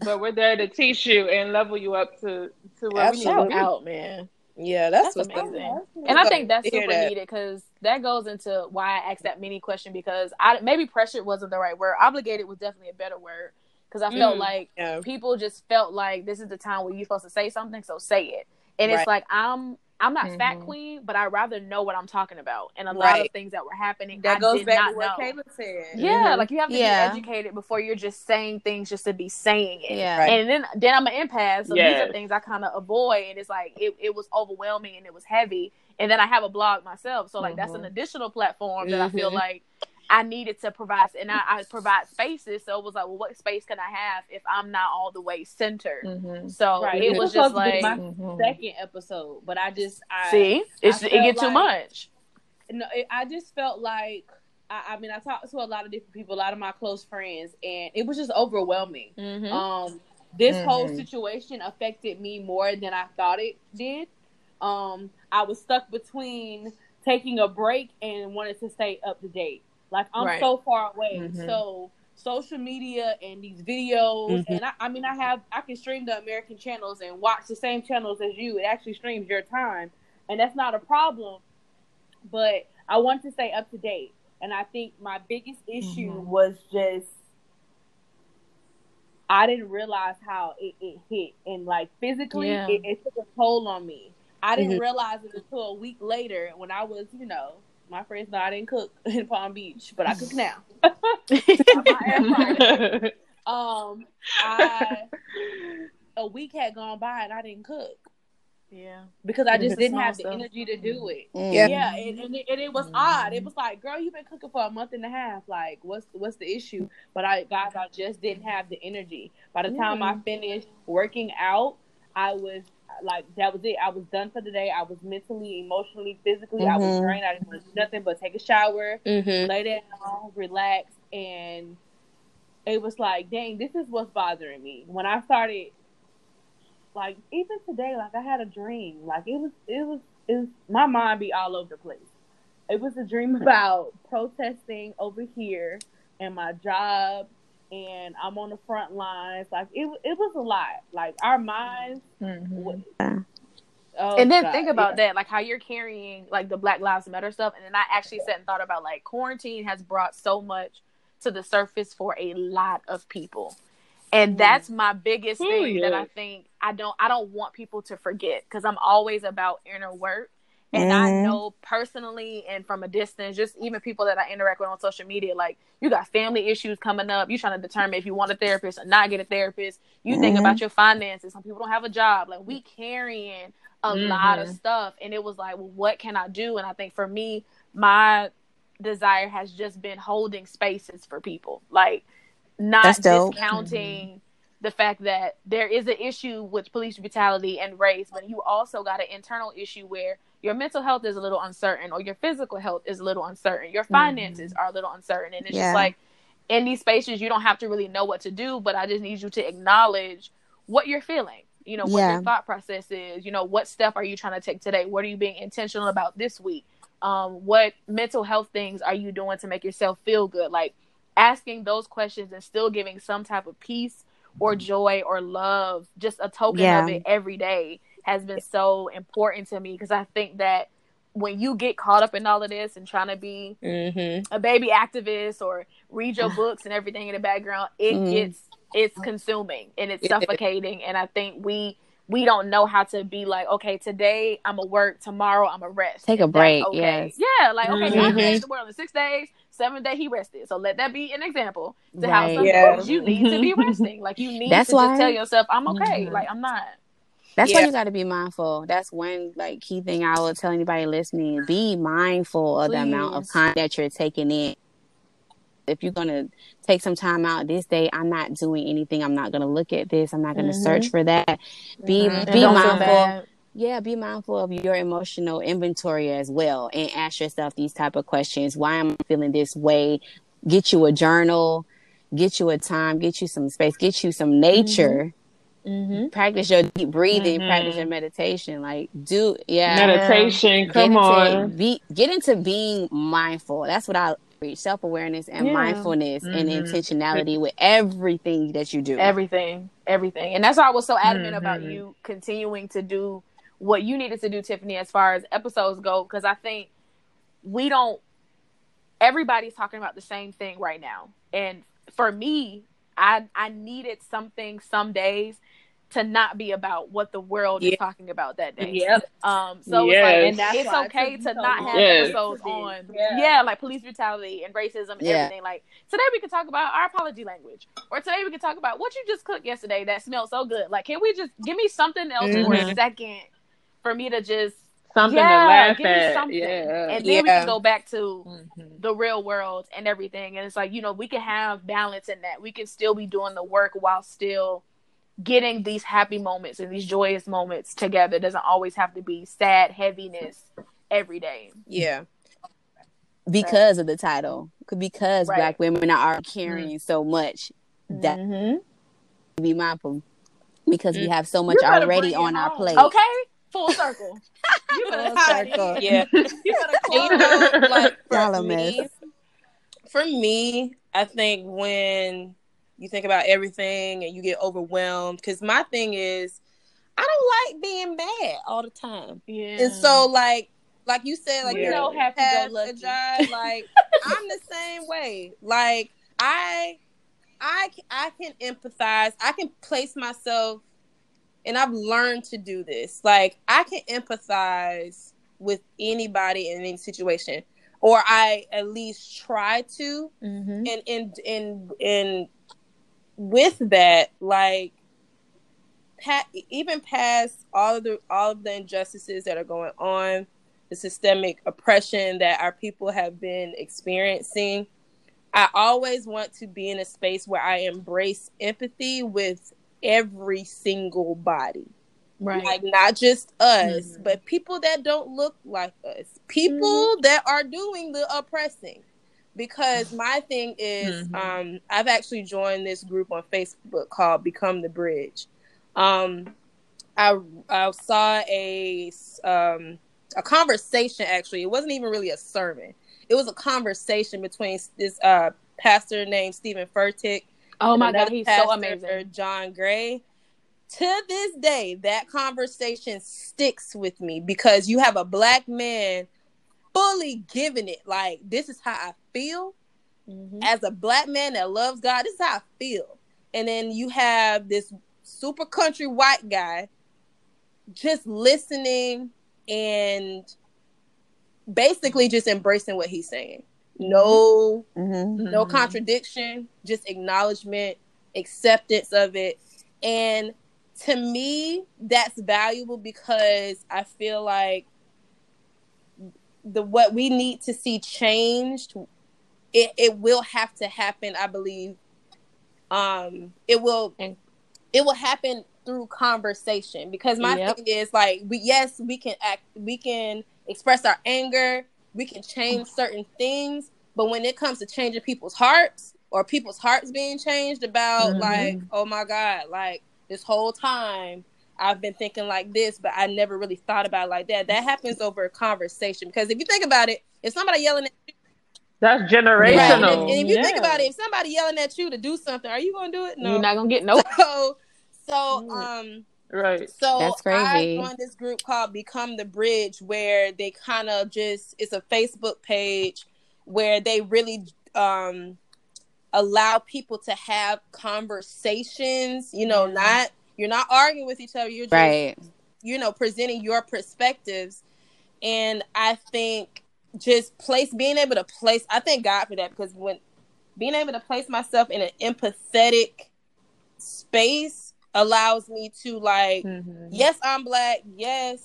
but we're there to teach you and level you up to to where we need to out, man. Yeah, that's, That's what's up. amazing. And I think that's Hear super that. needed because that goes into why I asked that mini question because I maybe pressured wasn't the right word. Obligated was definitely a better word because I felt Mm. like Yeah. people just felt like this is the time where you're supposed to say something, so say it. And Right. it's like I'm I'm not fat Mhm. queen, but I rather know what I'm talking about. And a lot of things that were happening, That I goes did back not to what know. Kayla said. Yeah, Mhm. like you have to Yeah. be educated before you're just saying things just to be saying it. Yeah. Right. And then then I'm an empath, so these are things I kind of avoid, and it's like it, it was overwhelming and it was heavy. And then I have a blog myself, so like that's an Mhm. additional platform that I feel Mhm. like I needed to provide, and I, I provide spaces. So it was like, well, what space can I have if I'm not all the way centered? Mhm. So Right. it This was was just supposed to be like, my Mhm. second episode, but I just I see, it's I it get felt too much. no, it, I just felt like I, I mean I talked to a lot of different people, a lot of my close friends, and it was just overwhelming. Mm-hmm. Um, this whole Mhm. situation affected me more than I thought it did. Um, I was stuck between taking a break and wanted to stay up to date. Like I'm Right. so far away, Mhm. so social media and these videos, Mhm. and I, I mean I have I can stream the American channels and watch the same channels as you. It actually streams your time, and that's not a problem. But I want to stay up to date, and I think my biggest issue Mhm. was just I didn't realize how it, it hit and like physically Yeah. it, it took a toll on me. I didn't Mhm. realize it until a week later when I was, you know, My friends know I didn't cook in Palm Beach, but I cook now. um, I a week had gone by and I didn't cook. Yeah, because I just didn't have the stuff. energy to do it. Mm. Yeah. Yeah, and, and, it, and it was odd. It was like, girl, you've been cooking for a month and a half. Like, what's what's the issue? But I, guys, I just didn't have the energy. By the time I finished working out, I was like, that was it. I was done for the day. I was mentally, emotionally, physically. I was Mhm. drained. I didn't want to do nothing but take a shower, Mm-hmm. lay down, relax, and it was like, dang, this is what's bothering me. When I started, like even today, like I had a dream. Like it was, it was, it was. My mind be all over the place. It was a dream about protesting over here and my job, and I'm on the front lines. Like it, it was a lot. Like our minds. Mhm. Oh, and then God, think about yeah. that, like how you're carrying like the Black Lives Matter stuff, and then I actually sat and thought about like quarantine has brought so much to the surface for a lot of people, and that's my biggest Ooh, thing that I think I don't I don't want people to forget because I'm always about inner work, and I Mhm. know personally and from a distance, just even people that I interact with on social media, like you got family issues coming up, you trying to determine if you want a therapist or not get a therapist. You think Mhm. about your finances. Some people don't have a job. Like we carrying a lot of stuff, and it was like, well, what can I do? And I think for me, my desire has just been holding spaces for people, like not discounting the fact that there is an issue with police brutality and race, but you also got an internal issue where your mental health is a little uncertain or your physical health is a little uncertain. Your finances are a little uncertain. And it's Yeah. just like in these spaces you don't have to really know what to do, but I just need you to acknowledge what you're feeling. You know, what Yeah. your thought process is, you know, what step are you trying to take today? What are you being intentional about this week? Um, what mental health things are you doing to make yourself feel good? Like asking those questions and still giving some type of peace or joy or love, just a token Yeah. of it every day has been so important to me because I think that when you get caught up in all of this and trying to be Mm-hmm. a baby activist or read your books and everything in the background, it Mhm. gets it's consuming and it's suffocating. And I think we we don't know how to be like, okay, today I'm a work, tomorrow I'm a rest. Take a that's break, Okay. yes. Yeah, like okay, God Mhm. created the world in six days, seven day he rested. So let that be an example to Right. how some Yeah. you need to be resting. Like you need That's to why- just tell yourself, I'm okay. Mhm. Like I'm not. That's why you got to be mindful. That's one like key thing I will tell anybody listening. Be mindful of the amount of Please. content that you're taking in. If you're gonna take some time out this day, I'm not doing anything. I'm not gonna look at this. I'm not gonna Mhm. search for that. Be Mhm. Be mindful. Yeah, be mindful of your emotional inventory as well, and ask yourself these type of questions. Why am I feeling this way? Get you a journal. Get you a time. Get you some space. Get you some nature. Mm-hmm. Practice your deep breathing. Mhm. Practice your meditation. Like do yeah. Meditation, get come into on. be get into being mindful. That's what I preach: self awareness and Yeah. mindfulness and Mhm. intentionality with everything that you do. everything everything and that's why i was so adamant about Mhm. you continuing to do what you needed to do tiffany as far as episodes go because i think we don't everybody's talking about the same thing right now and for me i i needed something some days to not be about what the world Yeah. is talking about that day Yep. um so it's like And that's it's okay to not have Yes. episodes on yeah. Yeah. like police brutality and racism and Yeah. everything like today we can talk about our apology language or today we can talk about what you just cooked yesterday that smelled so good like can we just give me something else for a Mhm. second for me to just Something yeah, to laugh give me at. something Yeah. and then we can go back to Mhm. the real world and everything and it's like you know we can have balance in that we can still be doing the work while still getting these happy moments and these joyous moments together it doesn't always have to be sad heaviness every day Yeah. because of the title. Because Right. black women are carrying so much. That mm-hmm. be mindful because we have so much already on our home. plate. okay full circle you Full circle. Yeah. You better And you know, like for me, for me, I think when you think about everything and you get overwhelmed, because my thing is, I don't like being mad all the time, yeah and so like, like you said, like Yeah. you're No to go lucky. a job, like I'm the same way. Like I, I, I can empathize. I can place myself, and I've learned to do this. Like I can empathize with anybody in any situation. or I at least try to. Mm-hmm. And in in in with that, like pa- even past all of the all of the injustices that are going on, the systemic oppression that our people have been experiencing, I always want to be in a space where I embrace empathy with every single body. Right. Like not just us, Mhm. but people that don't look like us. People that are doing the oppressing. Because my thing is Mhm. um I've actually joined this group on Facebook called Become the Bridge. Um I I saw a um a conversation actually. It wasn't even really a sermon. It was a conversation between this uh pastor named Steven Furtick oh my god, he's so amazing. John Gray. To this day, that conversation sticks with me because you have a black man fully giving it like this is how I feel Mhm. as a black man that loves God. This is how I feel, and then you have this super country white guy just listening and basically just embracing what he's saying. No Mm-hmm. no Mhm. contradiction, just acknowledgement, acceptance of it. And to me, that's valuable because I feel like the what we need to see changed, it, it will have to happen, I believe. Um it will it will happen through conversation because my Yep. thing is like we yes, we can act we can express our anger, we can change certain things, but when it comes to changing people's hearts or people's hearts being changed about Mhm. like, oh my God, like this whole time I've been thinking like this, but I never really thought about it like that. That happens over a conversation. Because if you think about it, if somebody yelling at That's Right, and, generational. if, and if you think about it, if somebody yelling at you to do something, are you gonna do it? No. You're not gonna get no. So so um Right. so That's I joined this group called Become the Bridge, where they kind of just it's a Facebook page where they really um allow people to have conversations. You know, Yeah. not you're not arguing with each other. You're just Right. you know presenting your perspectives, and I think just place being able to place. I thank God for that because when being able to place myself in an empathetic space allows me to like Mhm. yes i'm black yes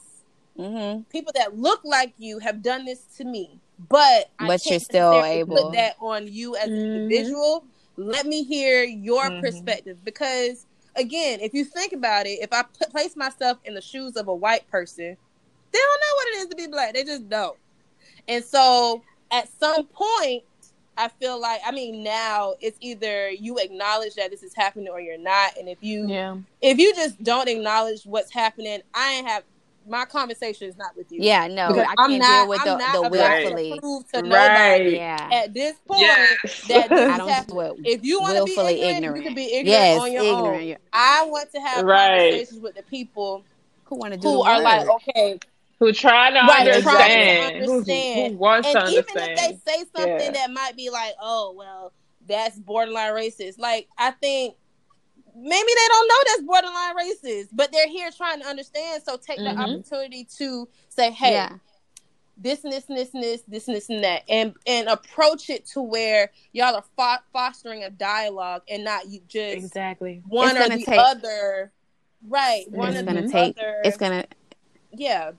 Mm-hmm. people that look like you have done this to me but I But you're still able- put that on you as an Mhm. individual let me hear your Mhm. perspective because again if you think about it if i place myself in the shoes of a white person they don't know what it is to be black they just don't and so at some point i feel like i mean now it's either you acknowledge that this is happening or you're not and if you Yeah. if you just don't acknowledge what's happening, I ain't have my conversation is not with you. Yeah, no, Because I I'm can't not, deal with I'm the, not the willfully. to prove to Right. Yeah. at this point Yes. that this I is don't happening. do If you want to be willfully ignorant, ignorant. you can be ignorant yes, on your ignorant. own. I want to have Right. conversations with the people Who want to do who the are like, okay, who try to Right, understand. trying to understand. Who wants and to even understand. if they say something Yeah. that might be like, oh well, that's borderline racist. Like I think maybe they don't know that's borderline racist, but they're here trying to understand. So take the Mhm. opportunity to say, hey, Yeah. this and this and this and this, this and this and that, and and approach it to where y'all are fo- fostering a dialogue and not you just Exactly. one It's or gonna the take- other. Right, one It's or gonna the take. other. It's gonna. yeah.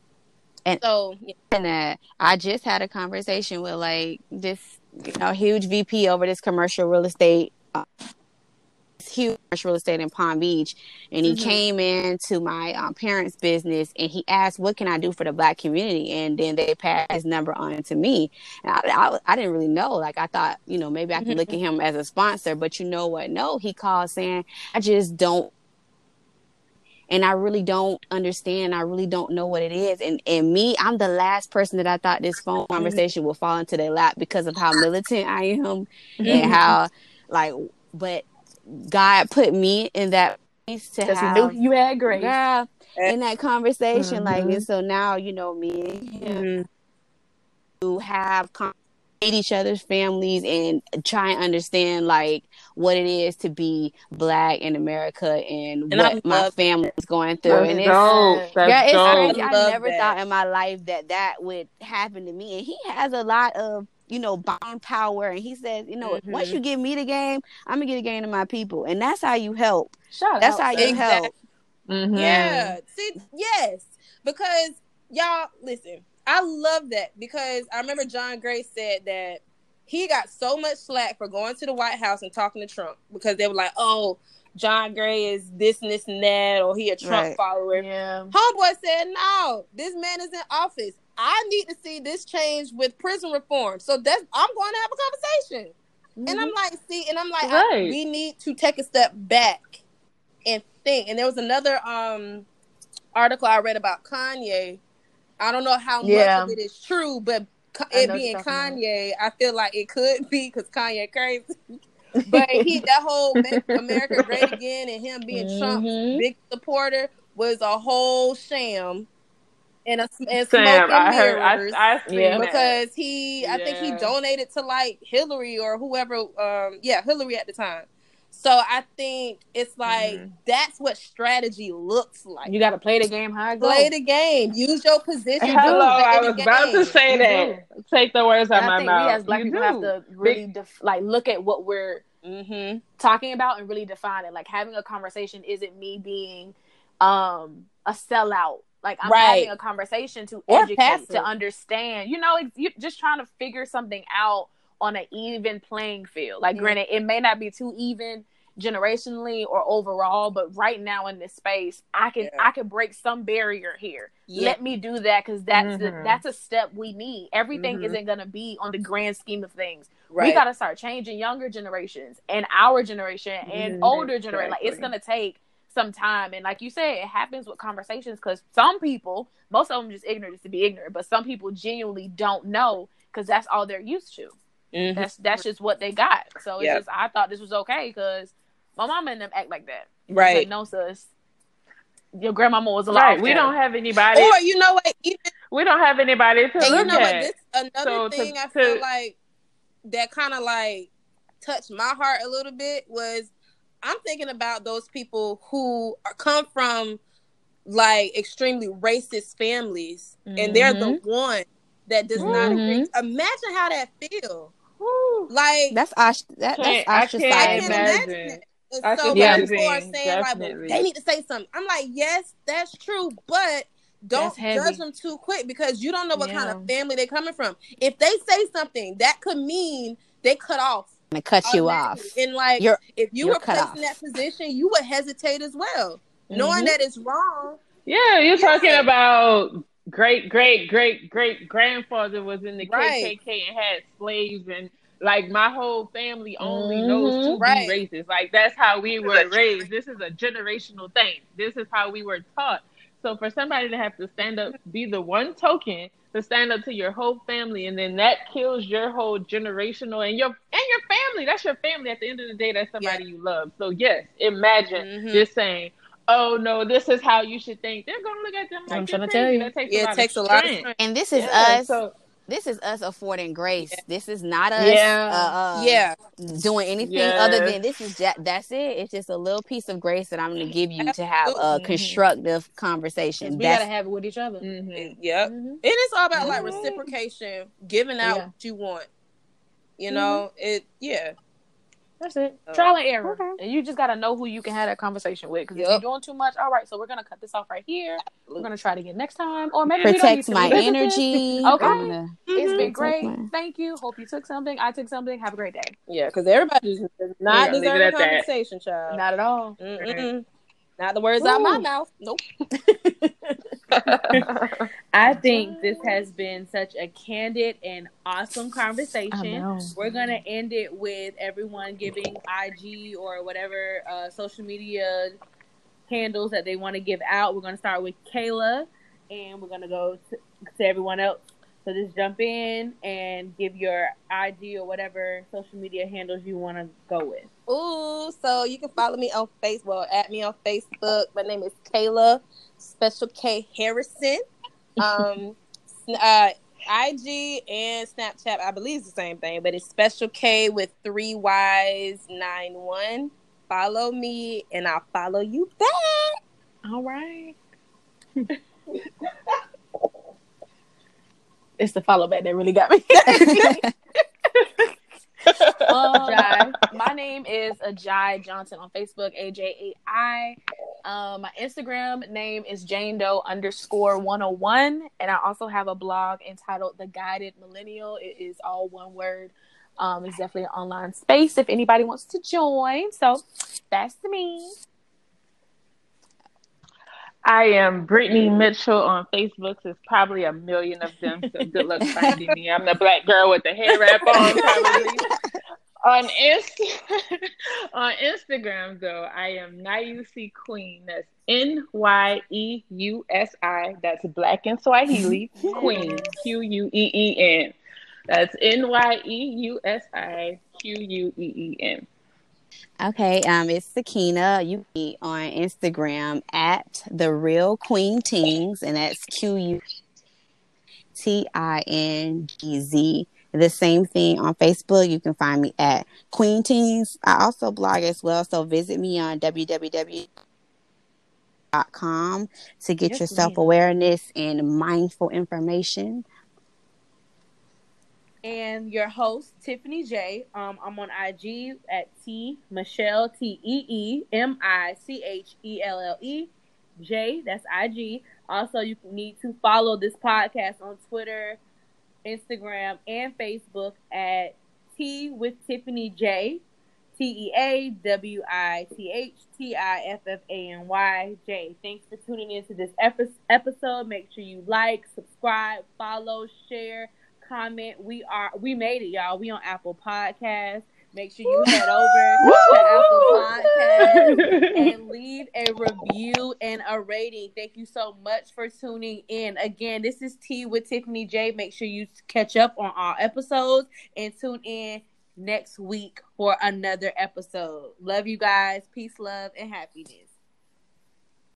And- so yeah. And uh, I just had a conversation with like this, you know, huge VP over this commercial real estate. Uh, huge real estate in Palm Beach, and he Mhm. came into my um, parents' business and he asked, "What can I do for the Black community?" And then they passed his number on to me. And I, I, I didn't really know. Like I thought, you know, maybe I could look at him as a sponsor, but you know what? No, he called saying, "I just don't." And I really don't understand. I really don't know what it is. And and me, I'm the last person that I thought this phone mm-hmm. conversation would fall into their lap because of how militant I am and mm-hmm. how like. But God put me in that place to have you had grace. girl in that conversation. Like Mhm. and so now you know me and him mm-hmm. to have con- each other's families and try and understand like what it is to be black in America and, And what my family is going through. That's and it's dope. That's yeah, it's dope. crazy. I Love never that. thought in my life that that would happen to me. And he has a lot of, you know, buying power. And he says, you know, Mhm. once you give me the game, I'm gonna get the game to my people, and that's how you help. Shout That's out, how you Exactly. help. Mhm. Yeah. See, yes. Because y'all listen, I love that because I remember John Gray said that he got so much slack for going to the White House and talking to Trump because they were like, "Oh, John Gray is this and this and that, or he a Trump Right. follower." Yeah. Homeboy said, "No, this man is in office. I need to see this change with prison reform. So that's I'm going to have a conversation." And I'm like, "See," and I'm like, I- "We need to take a step back and think." And there was another um article I read about Kanye. I don't know how Yeah. much of it is true, but Ka- I it being you're about. Kanye, I feel like it could be because Kanye crazy. but he that whole Make America Great Again and him being Trump's Mhm. big supporter was a whole sham and a and Sam, I heard. I, mirrors. I seen Yeah. that. because he, I think he donated to like Hillary or whoever, um, yeah, Hillary at the time. So I think it's like Mhm. that's what strategy looks like. You got to play the game how it goes. Play the game. Use your position. Hello, I the was about game. to say You that. Take the words out And of I my think mouth. we as black You people do. have to really def- like look at what we're Mhm. talking about and really define it. Like having a conversation isn't me being um a sellout. Like I'm Right. having a conversation to Or educate, passive. to understand. You know, it's, you just trying to figure something out on an even playing field. Like, Mhm. granted, it may not be too even generationally or overall, but right now in this space, I can Yeah. I can break some barrier here. Yeah. Let me do that because that's the, Mhm. that's a step we need. Everything Mhm. isn't gonna be on the grand scheme of things Right. we got to start changing younger generations and our generation and older generation. Like it's gonna take some time, and like you said, it happens with conversations because some people, most of them, just ignorant just to be ignorant, but some people genuinely don't know because that's all they're used to. Mhm. That's that's just what they got. So it's Yep. just I thought this was okay because my mama and them act like that. Right. Like, no, sis. Your grandmama was a lot. Right. We don't have anybody. Or you know what? Even we don't have anybody to And you look know what? at. This another So to- thing I to- feel like that kind of like touched my heart a little bit was I'm thinking about those people who are, come from like extremely racist families, and they're the Mm-hmm. one that does not Mhm. agree. Imagine how that feel. Woo. Like That's osh- that, that's I I ostracizing. can't can't imagine. imagine. And I so can when people are imagine, saying like, well, they need to say something. I'm like, yes, that's true, but don't judge them too quick because you don't know what kind of family they're coming from. If they say something, that could mean they cut off. to cut you off. automatically. And like, You're if you were placed off. in that position, you would hesitate as well, knowing Mhm. that it's wrong. Yeah, you're talking about great great great great grandfather was in the Right. KKK and had slaves and like my whole family only Mhm. knows to Right. be racist. Like that's how we were raised. This is a generational thing. This is how we were taught. So for somebody to have to stand up, be the one token to stand up to your whole family, and then that kills your whole generational and your and your family. That's your family. At the end of the day, that's somebody you love. So yes, imagine Mhm. just saying, "Oh no, this is how you should think." They're gonna look at them like I'm you're trying to tell you. That takes Yeah, a it takes of a lot of strength. strength. and this is Yeah, us. So this is us affording grace. This is not us Yeah. uh, uh, yeah, doing anything other than this is just, that's it. It's just a little piece of grace that I'm going to give you to have a Absolutely. constructive conversation. We gotta have it with each other. mhm. yep. Mhm. And it's all about like reciprocation, giving out Yeah. what you want. You know, it. Yeah, That's it. So- Trial and error. Okay. And you just got to know who you can have that conversation with. Because if you're doing too much, all right, so we're going to cut this off right here. We're going to try it again next time. Or maybe we don't need to my revisit this. energy. Okay. I'm gonna- It's been great. Exactly. Thank you. Hope you took something. I took something. Have a great day. yeah, because everybody's not gonna leave deserve it a at that. conversation, child. Not at all. Mm-mm. Not the words out my mouth. Nope. I think this has been such a candid and awesome conversation. We're gonna end it with everyone giving IG or whatever uh, social media handles that they want to give out. We're gonna start with Kayla, and we're gonna go to, to everyone else. So just jump in and give your IG or whatever social media handles you want to go with. Ooh, so you can follow me on Facebook. At me on Facebook. My name is Kayla Special K Harrison. Um, uh, IG and Snapchat, I believe it's the same thing, but it's Special K with three Y's nine one. Follow me, and I'll follow you back. All right. it's the follow back that really got me. um, Jai. My name is Ajai Johnson on Facebook, A J A I. Um, my Instagram name is Jane Doe underscore 101. And I also have a blog entitled The Guided Millennial. It is all one word. Um, it's definitely an online space if anybody wants to join. So that's me. I am Brittany Mitchell on Facebook. There's probably a million of them, so good luck finding me. I'm the black girl with the hair wrap on, probably. on Inst- on Instagram though, I am Nyeusi Queen. That's N Y E U S I. That's Black in Swahili. Queen. Q U E E N. That's N Y E U S I Q U E E N. Okay, um, it's Sakina. You be on Instagram at the Real Queen Tings, and that's Q U T I N G Z. The same thing on Facebook. You can find me at Queen Teens. I also blog as well, so visit me on www.com to get Yes, your self awareness and mindful information. And your host Tiffany J. Um, I'm on IG at Tee Michelle T E E M I C H E L L E J. That's IG. Also, you need to follow this podcast on Twitter, Instagram, and Facebook at Tea with Tiffany J. T E A W I T H T I F F A N Y J. Thanks for tuning into this episode. Make sure you like, subscribe, follow, share comment. We are we made it, y'all. We on Apple Podcasts. Make sure you head over to Apple Podcasts and leave a review and a rating. Thank you so much for tuning in. Again, this is Tea with Tiffany J. Make sure you catch up on our episodes and tune in next week for another episode. Love you guys. Peace, love, and happiness.